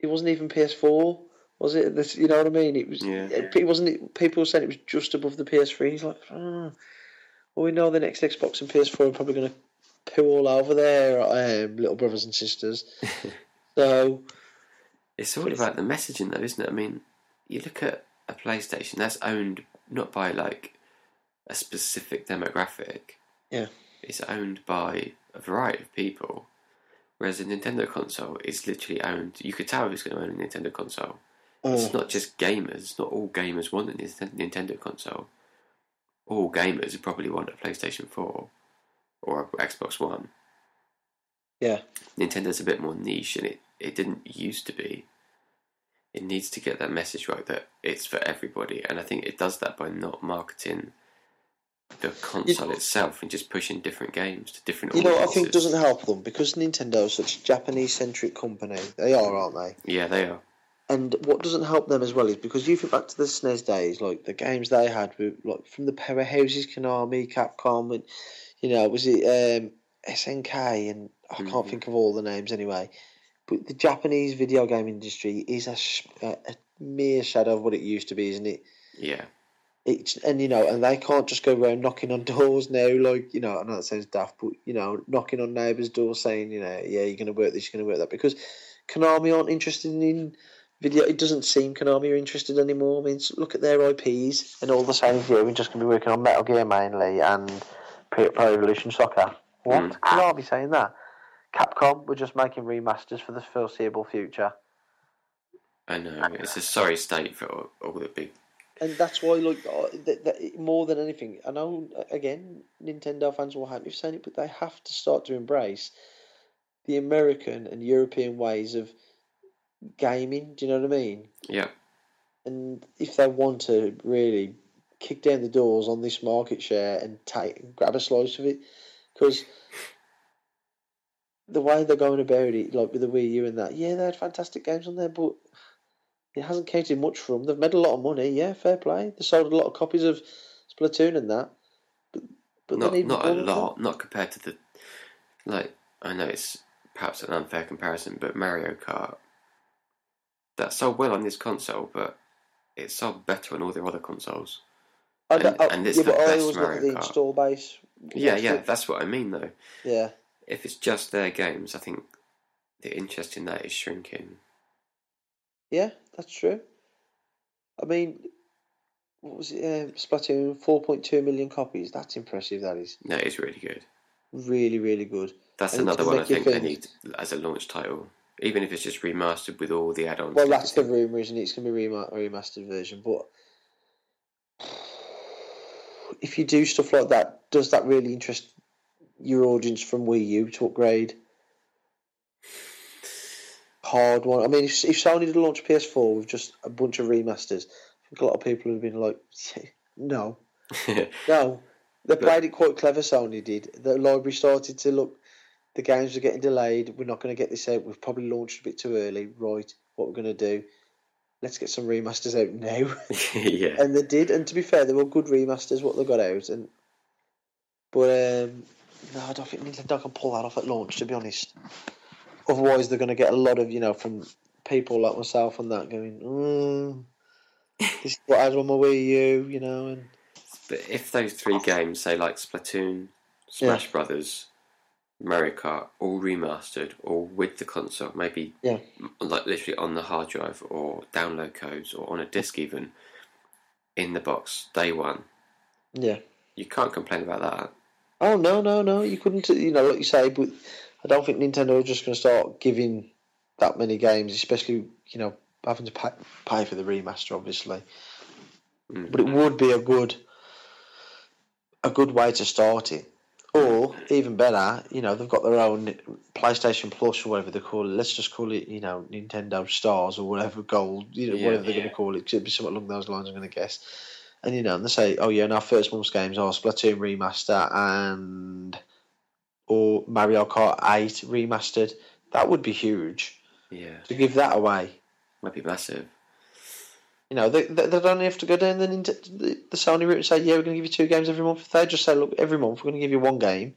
It wasn't even PS4, was it? This, you know what I mean? It was. Yeah. It, it wasn't. People were saying it was just above the PS3. He's like, oh. well, we know the next Xbox and PS4 are probably going to poo all over their um, little brothers and sisters. so It's all about the messaging, though, isn't it? I mean, you look at a PlayStation that's owned not by like a specific demographic. Yeah. It's owned by a variety of people, whereas a Nintendo console is literally owned. You could tell who's going to own a Nintendo console. It's mm, not just gamers. It's not all gamers want a Nintendo console. All gamers would probably want a PlayStation Four or a Xbox One. yeah, Nintendo's a bit more niche, and it, it didn't used to be. It needs to get that message right that it's for everybody, and I think it does that by not marketing the console itself and just pushing different games to different. you know, I think doesn't help them because Nintendo is such a Japanese-centric company. They are, aren't they? Yeah, they are. And what doesn't help them as well is because you think back to the SNES days, like the games they had were like from the powerhouses, Konami, Capcom, and you know, was it um, SNK, and I can't Mhm. think of all the names anyway. The Japanese video game industry is a, a, a mere shadow of what it used to be, isn't it? Yeah, It's, and you know, and they can't just go around knocking on doors now, like you know. I know that sounds daft, but you know, knocking on neighbours' doors saying, you know, yeah, you're going to work this, you're going to work that, because Konami aren't interested in video. It doesn't seem Konami are interested anymore. I mean, look at their IPs and all the same here. We're just going to be working on Metal Gear mainly and Pro Evolution Soccer. What? Mm. Konami saying that? Capcom, we're just making remasters for the foreseeable future. I know it's a sorry state for all, all the big. And that's why, like, uh, th- th- more than anything, I know, again, Nintendo fans will hate me for saying it, but they have to start to embrace the American and European ways of gaming. Do you know what I mean? Yeah, And if they want to really kick down the doors on this market share and take grab a slice of it, because the way they're going about it, like with the Wii U and that, yeah, they had fantastic games on there, but it hasn't counted much for them. They've made a lot of money, yeah, fair play. They sold a lot of copies of Splatoon and that, but but not not a lot, not compared to the like. I know it's perhaps an unfair comparison, but Mario Kart that sold well on this console, but it sold better on all their other consoles. Oh, and- oh, and it's yeah, the best always look at Mario the Kart. install base. Yeah, yeah, the- that's what I mean though. yeah. If it's just their games, I think the interest in that is shrinking. Yeah, that's true. I mean, what was it? Um, Splatoon, 4.2 million copies. That's impressive, That is. That is really good. Really, really good. That's And another one I think they need as a launch title, even if it's just remastered with all the add-ons. Well, that's the rumour, isn't it? It's going to be a remastered version. But if you do stuff like that, does that really interest your audience from Wii U to upgrade? Hard one. I mean, if, if Sony did launch PS4 with just a bunch of remasters, I think a lot of people would have been like, no. No, they played it quite clever. Sony did. The library started to look. The games are getting delayed. We're not going to get this out. We've probably launched a bit too early. Right, what we're going to do? Let's get some remasters out now. yeah, and they did. And to be fair, they were good remasters. What they got out. And but um, no, I don't think Nintendo can pull that off at launch. To be honest, otherwise they're going to get a lot of you know from people like myself and that going. Mm, this is what I had on my Wii U, you know, and but if those three games, say like Splatoon, Smash Brothers, Mario Kart, all remastered, or with the console, maybe Yeah. like literally on the hard drive or download codes or on a disc even in the box day one, yeah. you can't complain about that. Oh no, no, no! You couldn't, you know, like you say, but I don't think Nintendo are just going to start giving that many games, especially you know having to pay, pay for the remaster, obviously. Mm. But it would be a good, a good way to start it, or even better, you know, they've got their own PlayStation Plus or whatever they call it. Let's just call it, you know, Nintendo Stars or whatever Gold, you know, Yeah. whatever they're going to call it. Could be something along those lines. I'm going to guess. And you know, and they say, oh yeah, and our first month's games are Splatoon remaster and or Mario Kart Eight remastered. That would be huge Yeah, to give that away. might be massive. You know, they, they, they don't have to go down the, the the Sony route and say, yeah, we're going to give you two games every month. If they just say, look, every month we're going to give you one game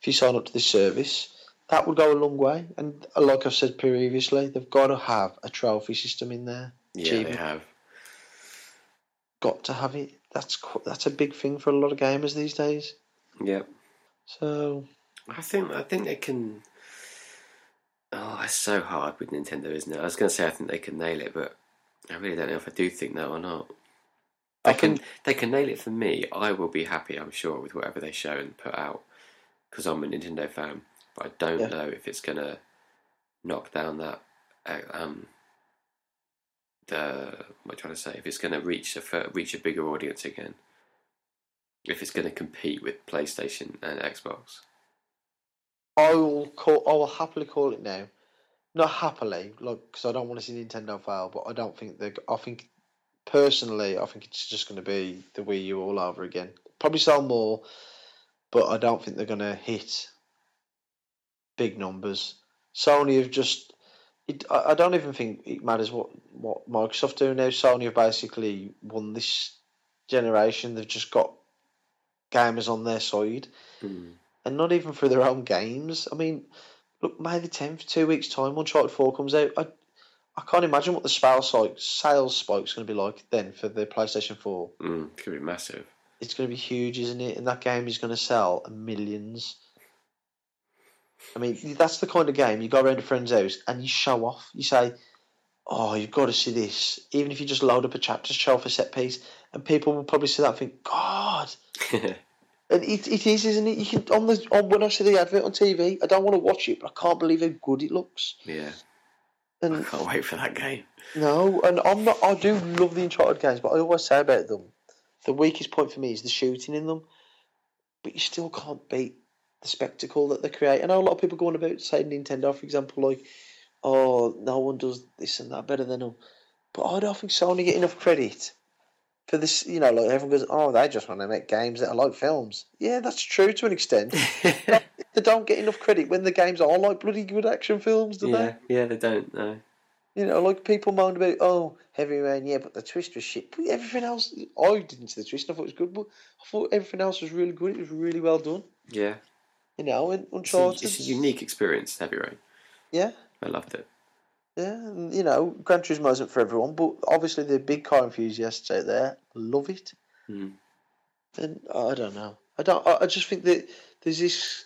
if you sign up to this service, that would go a long way. And uh, like I've said previously, they've got to have a trophy system in there. Yeah, Achievement. they have. Got to have it. That's that's a big thing for a lot of gamers these days. Yeah, So I think I think they can. Oh, it's so hard with Nintendo, isn't it? I was going to say I think they can nail it, but I really don't know if I do think that or not. They I can think they can nail it for me. I will be happy, I'm sure, with whatever they show and put out because I'm a Nintendo fan. But I don't Yeah. know if it's going to knock down that uh, um the what am I trying to say? If it's going to reach a reach a bigger audience again. If it's going to compete with PlayStation and Xbox. I will call. I will happily call it now. Not happily, like because I don't want to see Nintendo fail, but I don't think they. I think personally, I think it's just going to be the Wii U all over again. Probably sell more, but I don't think they're going to hit big numbers. Sony have just. It, I don't even think it matters what what Microsoft do now. Sony have basically won this generation. They've just got gamers on their side Hmm. and not even for their own games. I mean, look, May the tenth, two weeks time, when Uncharted Four comes out. I, I can't imagine what the sales spike sales spike's going to be like then for the PlayStation Four. Mm, could be massive. It's going to be huge, isn't it? And that game is going to sell millions. I mean, that's the kind of game you go around a friend's house and you show off. You say, "Oh, you've got to see this," even if you just load up a chapter, show off a set piece, and people will probably see that and think, "God." And it, it is, isn't it? You can on the on when I see the advert on TV, I don't want to watch it, but I can't believe how good it looks. yeah, And I can't wait for that game. no, and I'm not. I do love the Uncharted games, but I always say about them, the weakest point for me is the shooting in them. But you still can't beat the spectacle that they create. I know a lot of people going about saying Nintendo, for example, like, oh, no one does this and that better than them. But I don't think Sony get enough credit for this. You know, like everyone goes, oh, they just want to make games that are like films. Yeah, that's true to an extent. they don't get enough credit when the games are like bloody good action films, do they? yeah, yeah, they don't. No. You know, like people moan about, oh, Heavy Rain, yeah, but the twist was shit. But everything else, I didn't see the twist. and I thought it was good, but I thought everything else was really good. It was really well done. Yeah, You know, and it's a, Uncharted. it's a unique experience. Heavy Rain. Yeah, I loved it. yeah. And, you know, Gran Turismo isn't for everyone, but obviously the big car enthusiasts out there love it. Mm. And I don't know. I don't. I just think that there's this.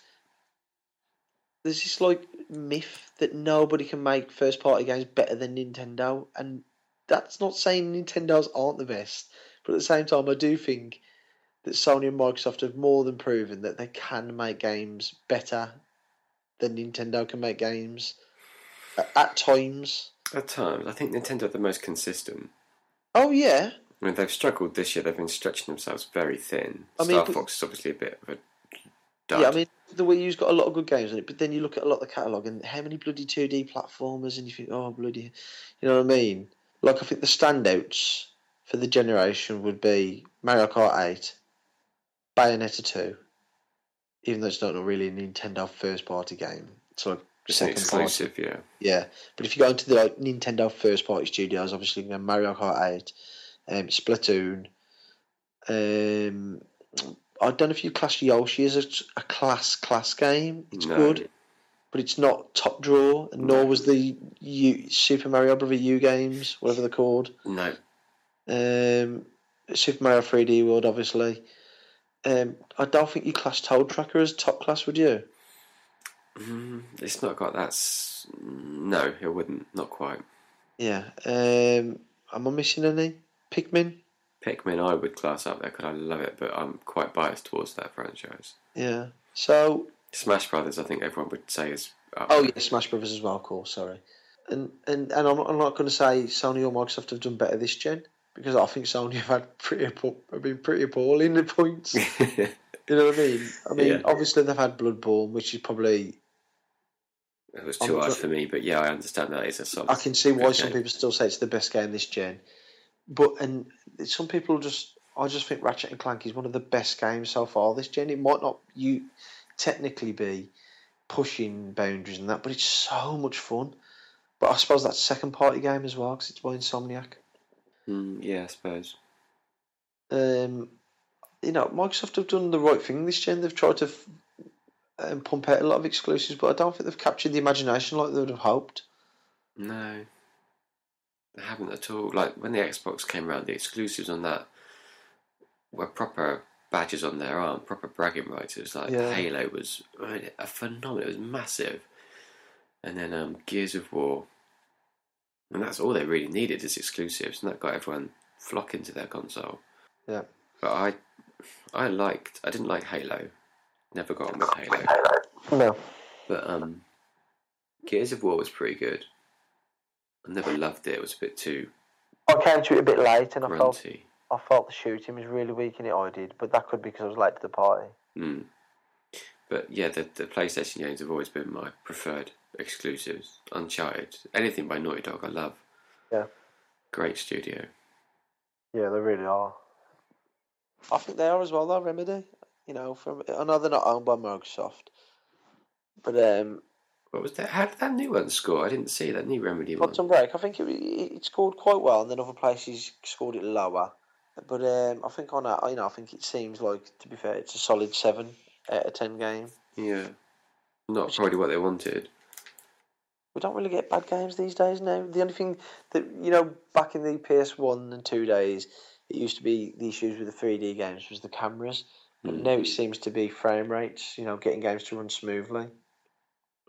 There's this like myth that nobody can make first party games better than Nintendo, and that's not saying Nintendo's aren't the best, but at the same time, I do think that Sony and Microsoft have more than proven that they can make games better than Nintendo can make games at times. At times, I think Nintendo are the most consistent. Oh yeah, I mean, they've struggled this year. They've been stretching themselves very thin. I mean, Star but- Fox is obviously a bit of a dud. Yeah, I mean the Wii U's got a lot of good games on it, but then you look at a lot of the catalogue and how many bloody two D platformers, and you think, oh bloody, you know what I mean? Like I think the standouts for the generation would be Mario Kart Eight, Bayonetta Two, even though it's not really a Nintendo first party game. It's like it's second party. exclusive. Yeah, Yeah, but if you go into the like Nintendo first party studios, obviously you have Mario Kart Eight, um, Splatoon. Um, I don't know if you class Yoshi as a, a class class game. It's No. good, but it's not top draw, and nor was the U, Super Mario Brother U games, whatever they're called. no, Um, Super Mario 3D World, obviously. Um, I don't think you class Toad Tracker as top class, would you? mm, it's not got that. s- No, it wouldn't. Not quite. Yeah. Um, am I missing any? Pikmin. Pikmin, I would class up there because I love it, but I'm quite biased towards that franchise. Yeah. So, Smash Brothers, I think everyone would say is. Oh yeah, Smash Brothers as well. Of course, sorry. And and and I'm, I'm not going to say Sony or Microsoft have done better this gen because I think Sony have had pretty poor, have been pretty appalling the points. you know what I mean? I mean, Yeah. obviously they've had Bloodborne, which is probably it was I'm too hard sure- for me, but yeah, I understand that is a solid. I can see why some game. people still say it's the best game this gen. But and some people just I just think Ratchet and Clank is one of the best games so far this gen. It might not you technically be pushing boundaries and that, but it's so much fun. But I suppose that's a second party game as well because it's by Insomniac. Mm, yeah, I suppose. Um, you know, Microsoft have done the right thing this gen. They've tried to f- um, pump out a lot of exclusives, but I don't think they've captured the imagination like they would have hoped. No, they haven't at all. Like when the Xbox came around, the exclusives on that were proper badges on their arm, proper bragging rights. It was like Yeah. Halo was I mean, a phenomenal. It was massive, and then um, Gears of War, and that's all they really needed is exclusives, and that got everyone flocking to their console. Yeah. But I, I liked. I didn't like Halo. Never got on with Halo. No. But um, Gears of War was pretty good. I never loved it. It was a bit too I came to it a bit late, and I felt grunty. I felt the shooting was really weak in it. I did, but that could be because I was late to the party. Mm. But yeah, the the PlayStation games have always been my preferred exclusives. Uncharted, anything by Naughty Dog, I love. Yeah. Great studio. Yeah, they really are. I think they are as well, though. Remedy, you know, from I know they're not owned by Microsoft, but um, What was that? How did that new one score? I didn't see that new Remedy one. Quantum Break, I think it, it, it scored quite well, and then other places scored it lower. But um, I think on that, you know, I think it seems like, to be fair, it's a solid seven out of ten game. Yeah, not probably what they wanted. We don't really get bad games these days now. The only thing that you know, back in the PS One and Two days, it used to be the issues with the three D games was the cameras, but Mm. now it seems to be frame rates. You know, getting games to run smoothly.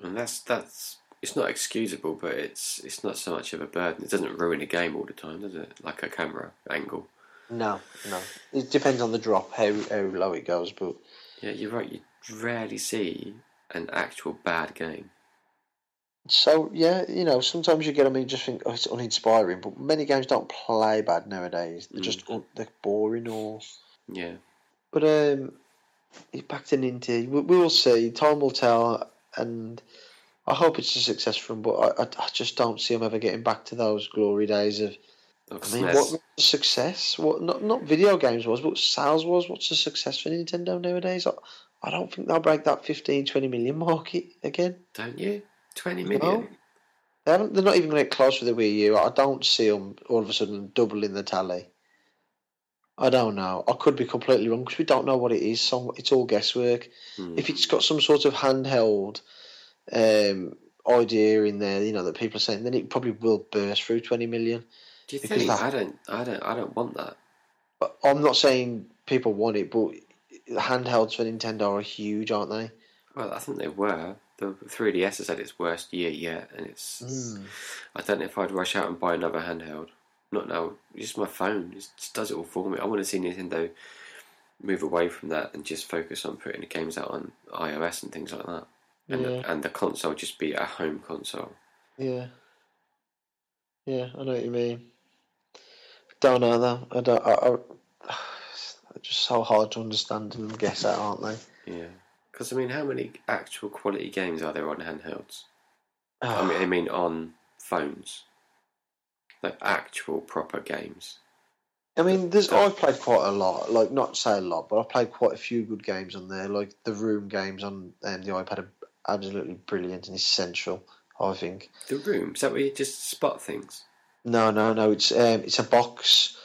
And that's that's it's not excusable, but it's it's not so much of a burden. It doesn't ruin a game all the time, does it? Like a camera angle. No, no. It depends on the drop how how low it goes, but Yeah, you're right. You rarely see an actual bad game. So yeah, you know, sometimes you get them and you just think, oh, it's uninspiring. But many games don't play bad nowadays. They're just they're boring or. Yeah. But um, back to Ninty. We, we will see. Time will tell, and I hope it's a success for him. But I, I, I just don't see him ever getting back to those glory days of. I mean, SNES. what was the success? What not not video games was, but sales was. What's the success for Nintendo nowadays? I, I don't think they'll break that 15, 20 million market again. Don't you? Twenty No. They haven't, they're not even going to get close with the Wii U. I don't see them all of a sudden doubling the tally. I don't know. I could be completely wrong because we don't know what it is. So it's all guesswork. Hmm. If it's got some sort of handheld um, idea in there, you know that people are saying, then it probably will burst through twenty million. Do you think? that- I don't. I don't. I don't want that. But I'm not saying people want it, but handhelds for Nintendo are huge, aren't they? Well, I think they were. The 3DS has had its worst year yet, and it's. Hmm. I don't know if I'd rush out and buy another handheld. Not now. Just my phone. It just does it all for me. I want to see Nintendo move away from that and just focus on putting the games out on iOS and things like that. And, Yeah. the, and the console just be a home console. Yeah. Yeah, I know what you mean. Don't know though. I don't. I, I, they're just so hard to understand and guess at, aren't they? Yeah. Because, I mean, how many actual quality games are there on handhelds? I Ah. mean, I mean on phones. Like actual proper games. I mean, there's I've played quite a lot. Like not say a lot, but I've played quite a few good games on there. Like the Room games on um, the iPad are absolutely brilliant and essential. I think. The room, is that where you just spot things? No, no, no. It's um, it's a box.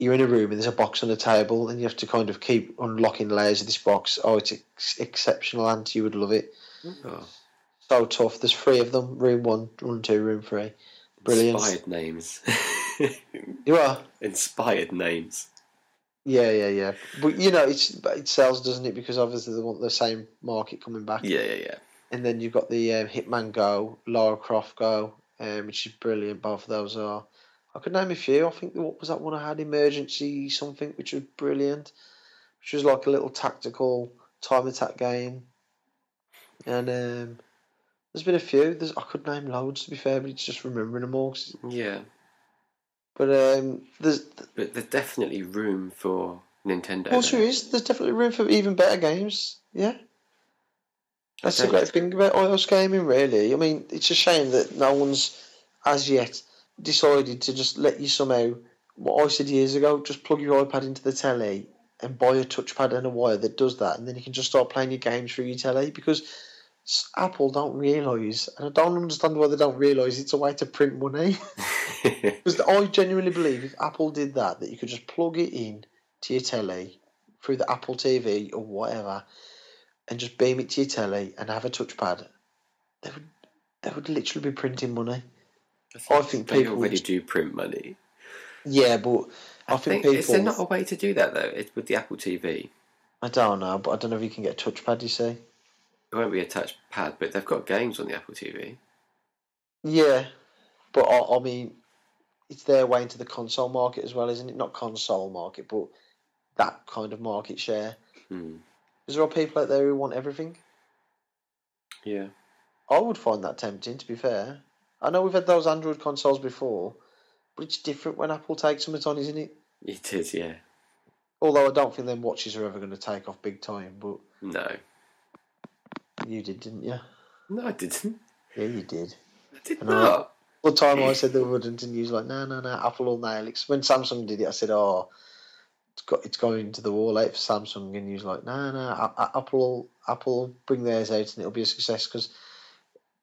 You're in a room and there's a box on a table, and you have to kind of keep unlocking layers of this box. Oh, it's ex- exceptional, and you would love it. Oh, So tough. There's three of them. Room one, room two, room three. Brilliant. Inspired names. You are. Inspired names. Yeah, yeah, yeah. But you know, it's it sells, doesn't it? Because obviously they want the same market coming back. Yeah, yeah, yeah. And then you've got the um, Hitman Go, Lara Croft Go, um, which is brilliant. Both of those are. I could name a few. I think what was that one I had? Emergency something, which was brilliant. Which was like a little tactical time attack game. And um, there's been a few. There's I could name loads to be fair, but it's just remembering them all. Yeah. But um, there's But there's definitely room for Nintendo. also there. is there's definitely room for even better games. Yeah. That's the great thing about iOS gaming, really. I mean, it's a shame that no one's as yet decided to just let you somehow. What I said years ago, just plug your iPad into the telly and buy a touchpad and a wire that does that, and then you can just start playing your games through your telly. Because Apple don't realise, and I don't understand why they don't realise it's a way to print money. Because I genuinely believe if Apple did that, that you could just plug it in to your telly through the Apple TV or whatever, and just beam it to your telly and have a touchpad, they would they would literally be printing money. I think they people already do print money. Yeah, but I, I, think, think, is there not a way to do that though? It, with the Apple TV, I don't know, but I don't know if you can get a touchpad. You see? it won't be a touchpad, but they've got games on the Apple TV. Yeah, but I, I mean, it's their way into the console market as well, isn't it? Not console market, but that kind of market share. Hmm. Because there are people out there who want everything. Yeah. I would find that tempting, to be fair. I know we've had those Android consoles before, but it's different when Apple takes something on, isn't it? It is, yeah. Although I don't think them watches are ever going to take off big time, but No. you did, didn't you? No, I didn't. Yeah, you did. I did No. not. All the time I said they wouldn't, and you was like, no, no, no, Apple will nail it. When Samsung did it, I said, oh, it's got it's going to the wall out for Samsung, and you was like, no, no, Apple, Apple will bring theirs out, and it'll be a success because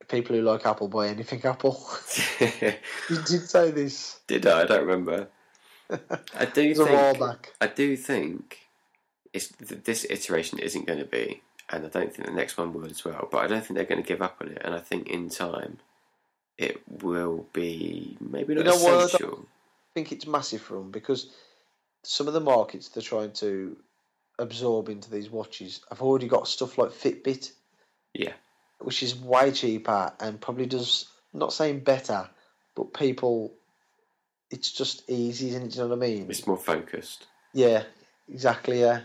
people who like Apple buy anything Apple. you did say this. did I? I don't remember. I do It was a think. back. I do think it's this iteration isn't going to be, and I don't think the next one will as well. But I don't think they're going to give up on it. And I think in time it will be maybe not You know what? essential. I think it's massive for them because some of the markets they're trying to absorb into these watches I've already got stuff like Fitbit, Yeah, which is way cheaper and probably does not saying better, but people, it's just easy, isn't it? Do you know what I mean? it's more focused. Yeah, exactly. Yeah,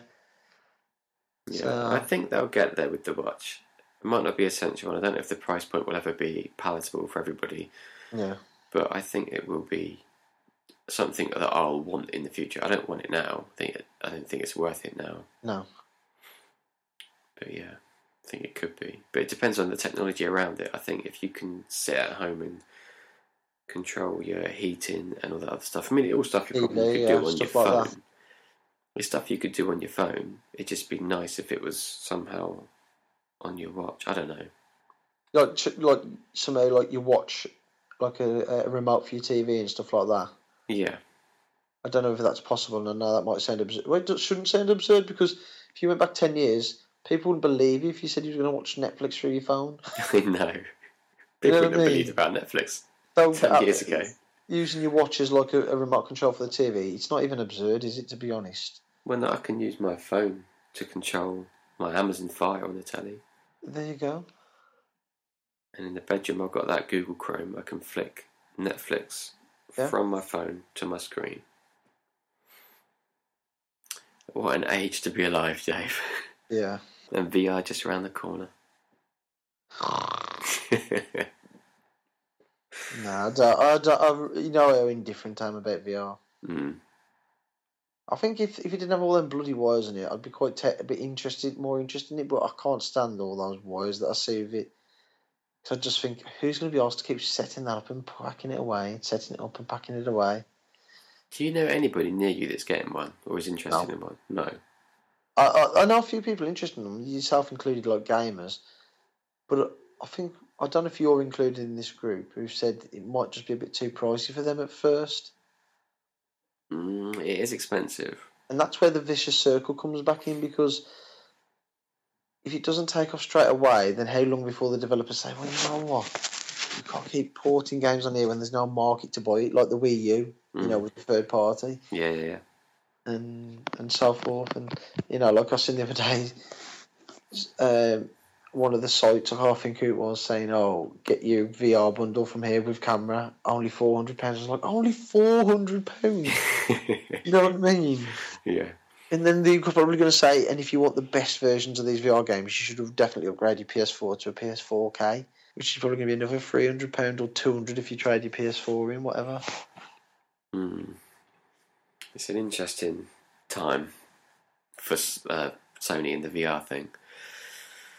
Yeah, So- I think they'll get there with the watch. It might not be essential, and I don't know if the price point will ever be palatable for everybody. yeah, but I think it will be something that I'll want in the future. I don't want it now. I think it, I don't think it's worth it now. no, But yeah, I think it could be. But it depends on the technology around it. I think if you can sit at home and control your heating and all that other stuff. I mean, all stuff you probably could yeah, do on your like phone. that. It's stuff you could do on your phone. It'd just be nice if it was somehow on your watch. I don't know. like like somehow like you watch like a, a remote for your TV and stuff like that. Yeah, I don't know if that's possible, and I know that might sound absurd. Well, it shouldn't sound absurd because if you went back ten years, people wouldn't believe you if you said you were going to watch Netflix through your phone. I know. You People know wouldn't what I have believed about Netflix So, ten years ago. using your watch as like a, a remote control for the TV, it's not even absurd, is it? To be honest, When I can use my phone to control my Amazon Fire on the telly, there you go. and in the bedroom I've got that Google Chrome. I can flick Netflix Yeah. from my phone to my screen. What an age to be alive, Dave! Yeah. And VR just around the corner. No, I don't, I don't, I, you know how indifferent I am about VR. mm. I think if if it didn't have all them bloody wires in it, I'd be quite te- a bit interested, more interested in it. But I can't stand all those wires that I see with it. So I just think, who's going to be asked to keep setting that up and packing it away, and setting it up and packing it away? Do you know anybody near you that's getting one or is interested No. in one? No. I, I I know a few people interested in them, yourself included, like gamers. But I think I don't know if you're included in this group who've said it might just be a bit too pricey for them at first, Mm, it is expensive. and that's where the vicious circle comes back in because. If it doesn't take off straight away, then how long before the developers say, "Well, you know what? You can't keep porting games on here when there's no market to buy it, like the Wii U, you know, Mm. with the third party." Yeah, yeah, yeah. And and so forth. And you know, like I seen the other day, um, one of the sites I can't think who it was saying, "Oh, get your VR bundle from here with camera, only four hundred pounds." I was like, "Only four hundred pounds." You know what I mean? yeah. And then they're probably going to say, "And if you want the best versions of these VR games, you should have definitely upgraded your PS4 to a PS4K." Which is probably going to be another three hundred pound or two hundred if you trade your PS4 in, whatever. Mm. It's an interesting time for uh, Sony and the VR thing.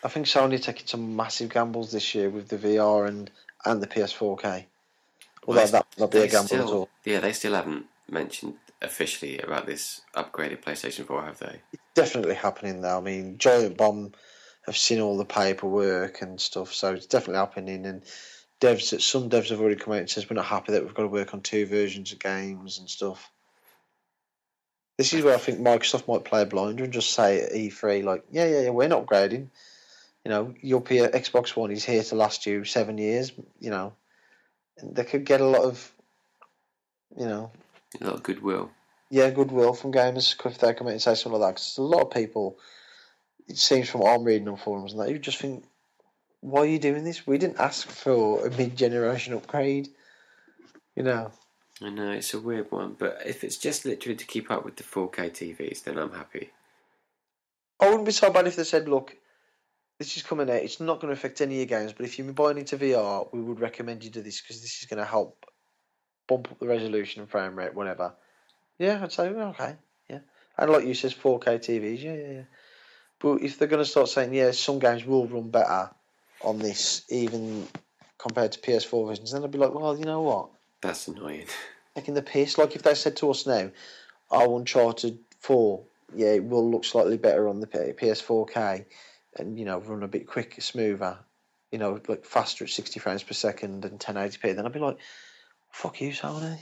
I think Sony are taking some massive gambles this year with the VR and, and the PS4K. Although Well, that not be a gamble still, at all. Yeah, they still haven't mentioned officially about this upgraded PlayStation 4, have they? It's definitely happening though. I mean, Giant Bomb have seen all the paperwork and stuff, so it's definitely happening. And devs, some devs have already come out and says we're not happy that we've got to work on two versions of games and stuff. This is where I think Microsoft might play a blinder and just say at E3, like, yeah, yeah, yeah, we're not upgrading. You know, your P- Xbox One is here to last you seven years. You know, and they could get a lot of, you know, A lot of goodwill. yeah, goodwill from gamers if they come out and say something like that. Because a lot of people, it seems from what I'm reading on forums and that, you just think, why are you doing this? We didn't ask for a mid-generation upgrade. You know, I know, it's a weird one, but if it's just literally to keep up with the 4K TVs, then I'm happy. I wouldn't be so bad if they said, look, this is coming out. It's not going to affect any of your games, but if you're buying into VR, we would recommend you do this because this is going to help bump up the resolution and frame rate, whatever. Yeah, I'd say okay, yeah. And like you says, 4K TVs, yeah, yeah, yeah. But if they're going to start saying, yeah, some games will run better on this, even compared to PS4 versions, then I'd be like, well, you know what? That's annoying. taking the piss. Like if they said to us now, "Oh, Uncharted Four, yeah, it will look slightly better on the PS4K, and you know, run a bit quicker, smoother, you know, like faster at sixty frames per second and 1080p." Then I'd be like, "Fuck you, Sony."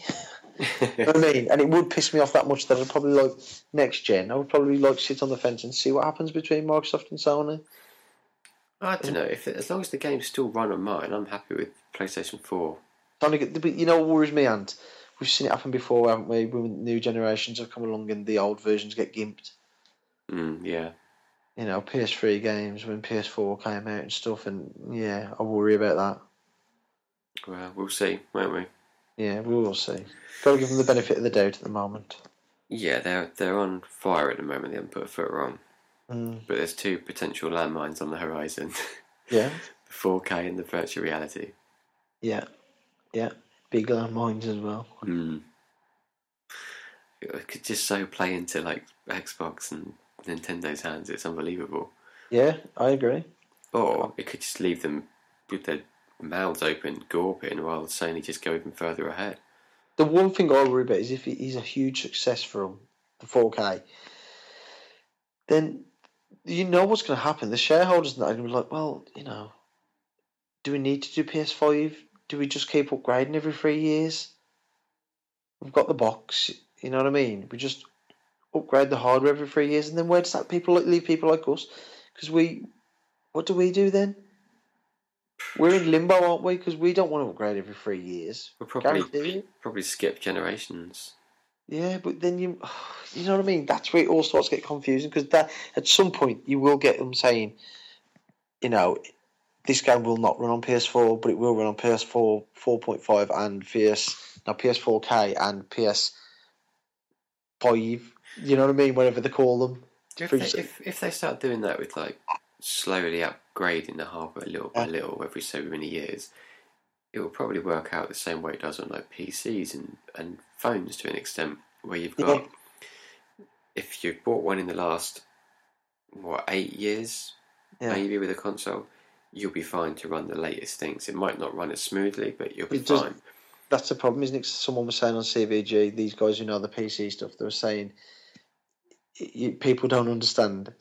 you know what I mean? And it would piss me off that much that I'd probably like next gen. I would probably like sit on the fence and see what happens between Microsoft and Sony. I don't know if as long as the games still run on mine, I'm happy with PlayStation Four. Trying to get, but you know what worries me, and we've seen it happen before, haven't we? When new generations have come along and the old versions get gimped. Mm, yeah, You know, PS3 games when PS4 came out and stuff, and yeah, I worry about that. well, we'll see, won't we? Yeah, we will see. Got to give them the benefit of the doubt at the moment. Yeah, they're they're on fire at the moment. They haven't put a foot wrong, Mm. but there's two potential landmines on the horizon: Yeah, the 4K and the virtual reality. yeah, yeah. Big landmines as well. Mm. It could just so play into like Xbox and Nintendo's hands. It's unbelievable. Yeah, I agree. Or it could just leave them with their mouths open, gawping, while Sony just go even further ahead. The one thing I worry about is if it is a huge success for them, the 4K, then you know what's going to happen. The shareholders are going to be like, well, you know, do we need to do PS5? Do we just keep upgrading every three years? We've got the box, you know what I mean? We just upgrade the hardware every three years, and then where does that people like leave people like us? Because we, what do we do then? We're in limbo, aren't we? Because we don't want to upgrade every three years. We'll probably probably skip generations. Yeah, but then you, you know what I mean. That's where it all starts to get confusing because that at some point you will get them saying, you know, this game will not run on PS4, but it will run on PS4 4.5 and PS now PS4K and PS5. You know what I mean? Whatever they call them. If they, if, if they start doing that with like slowly upgrading the hardware a little by Yeah. little every so many years, it will probably work out the same way it does on like PCs and, and phones to an extent where you've Yeah. got if you've bought one in the last what eight years Yeah. maybe with a console, you'll be fine to run the latest things. It might not run as smoothly, but you'll be It does- fine. That's the problem, isn't it? Someone was saying on CVG, these guys who know the PC stuff, they were saying you, people don't understand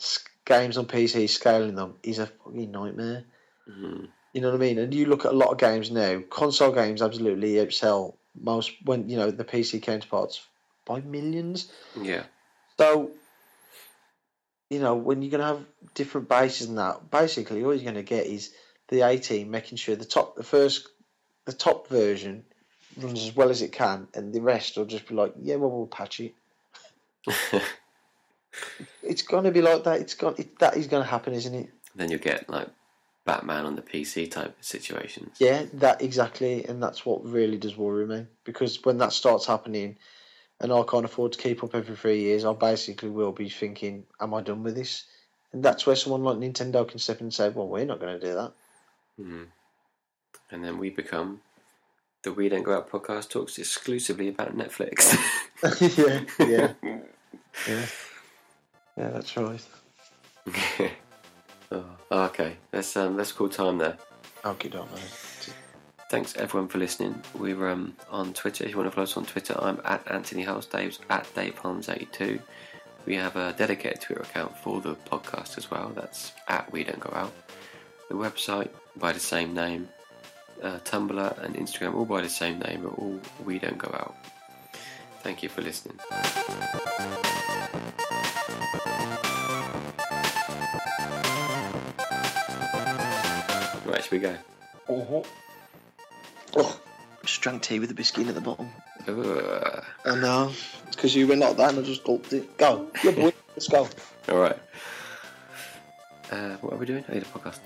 games on PC scaling them is a fucking nightmare. Mhm. You know what I mean? And you look at a lot of games now, console games absolutely outsell most when you know the PC counterparts by millions. Yeah, So, you know, when you're gonna have different bases and that, basically all you're gonna get is the A team making sure the top, the first, the top version runs as well as it can, and the rest will just be like, yeah, well, we'll patch it. It's gonna be like that. It's got it, that is gonna happen, isn't it? then you'll get like Batman on the PC type situations. Yeah, that exactly, and that's what really does worry me because when that starts happening, and I can't afford to keep up every three years, I basically will be thinking, "Am I done with this?" And that's where someone like Nintendo can step in and say, "Well, we're not going to do that." Mhm. And then we become the We Don't Go Out podcast talks exclusively about Netflix. yeah, yeah, yeah, yeah. That's right. oh, okay, let's um, let's call time there. Okay, don't know. Thanks everyone for listening. We're um, on Twitter. If you want to follow us on Twitter, I'm at Anthony Hulse. Dave's at Dave Holmes82. We have a dedicated Twitter account for the podcast as well. That's at We Don't Go Out. The website by the same name. Uh, Tumblr and Instagram all by the same name. Are all We Don't Go Out. Thank you for listening. Right, should we go? Oh, oh, just drank tea with a biscuit at the bottom. Ugh. I know. It's because you went like that and I just gulped it. Go, yeah, boy. Let's go. All right. Uh, what are we doing? I need a podcast.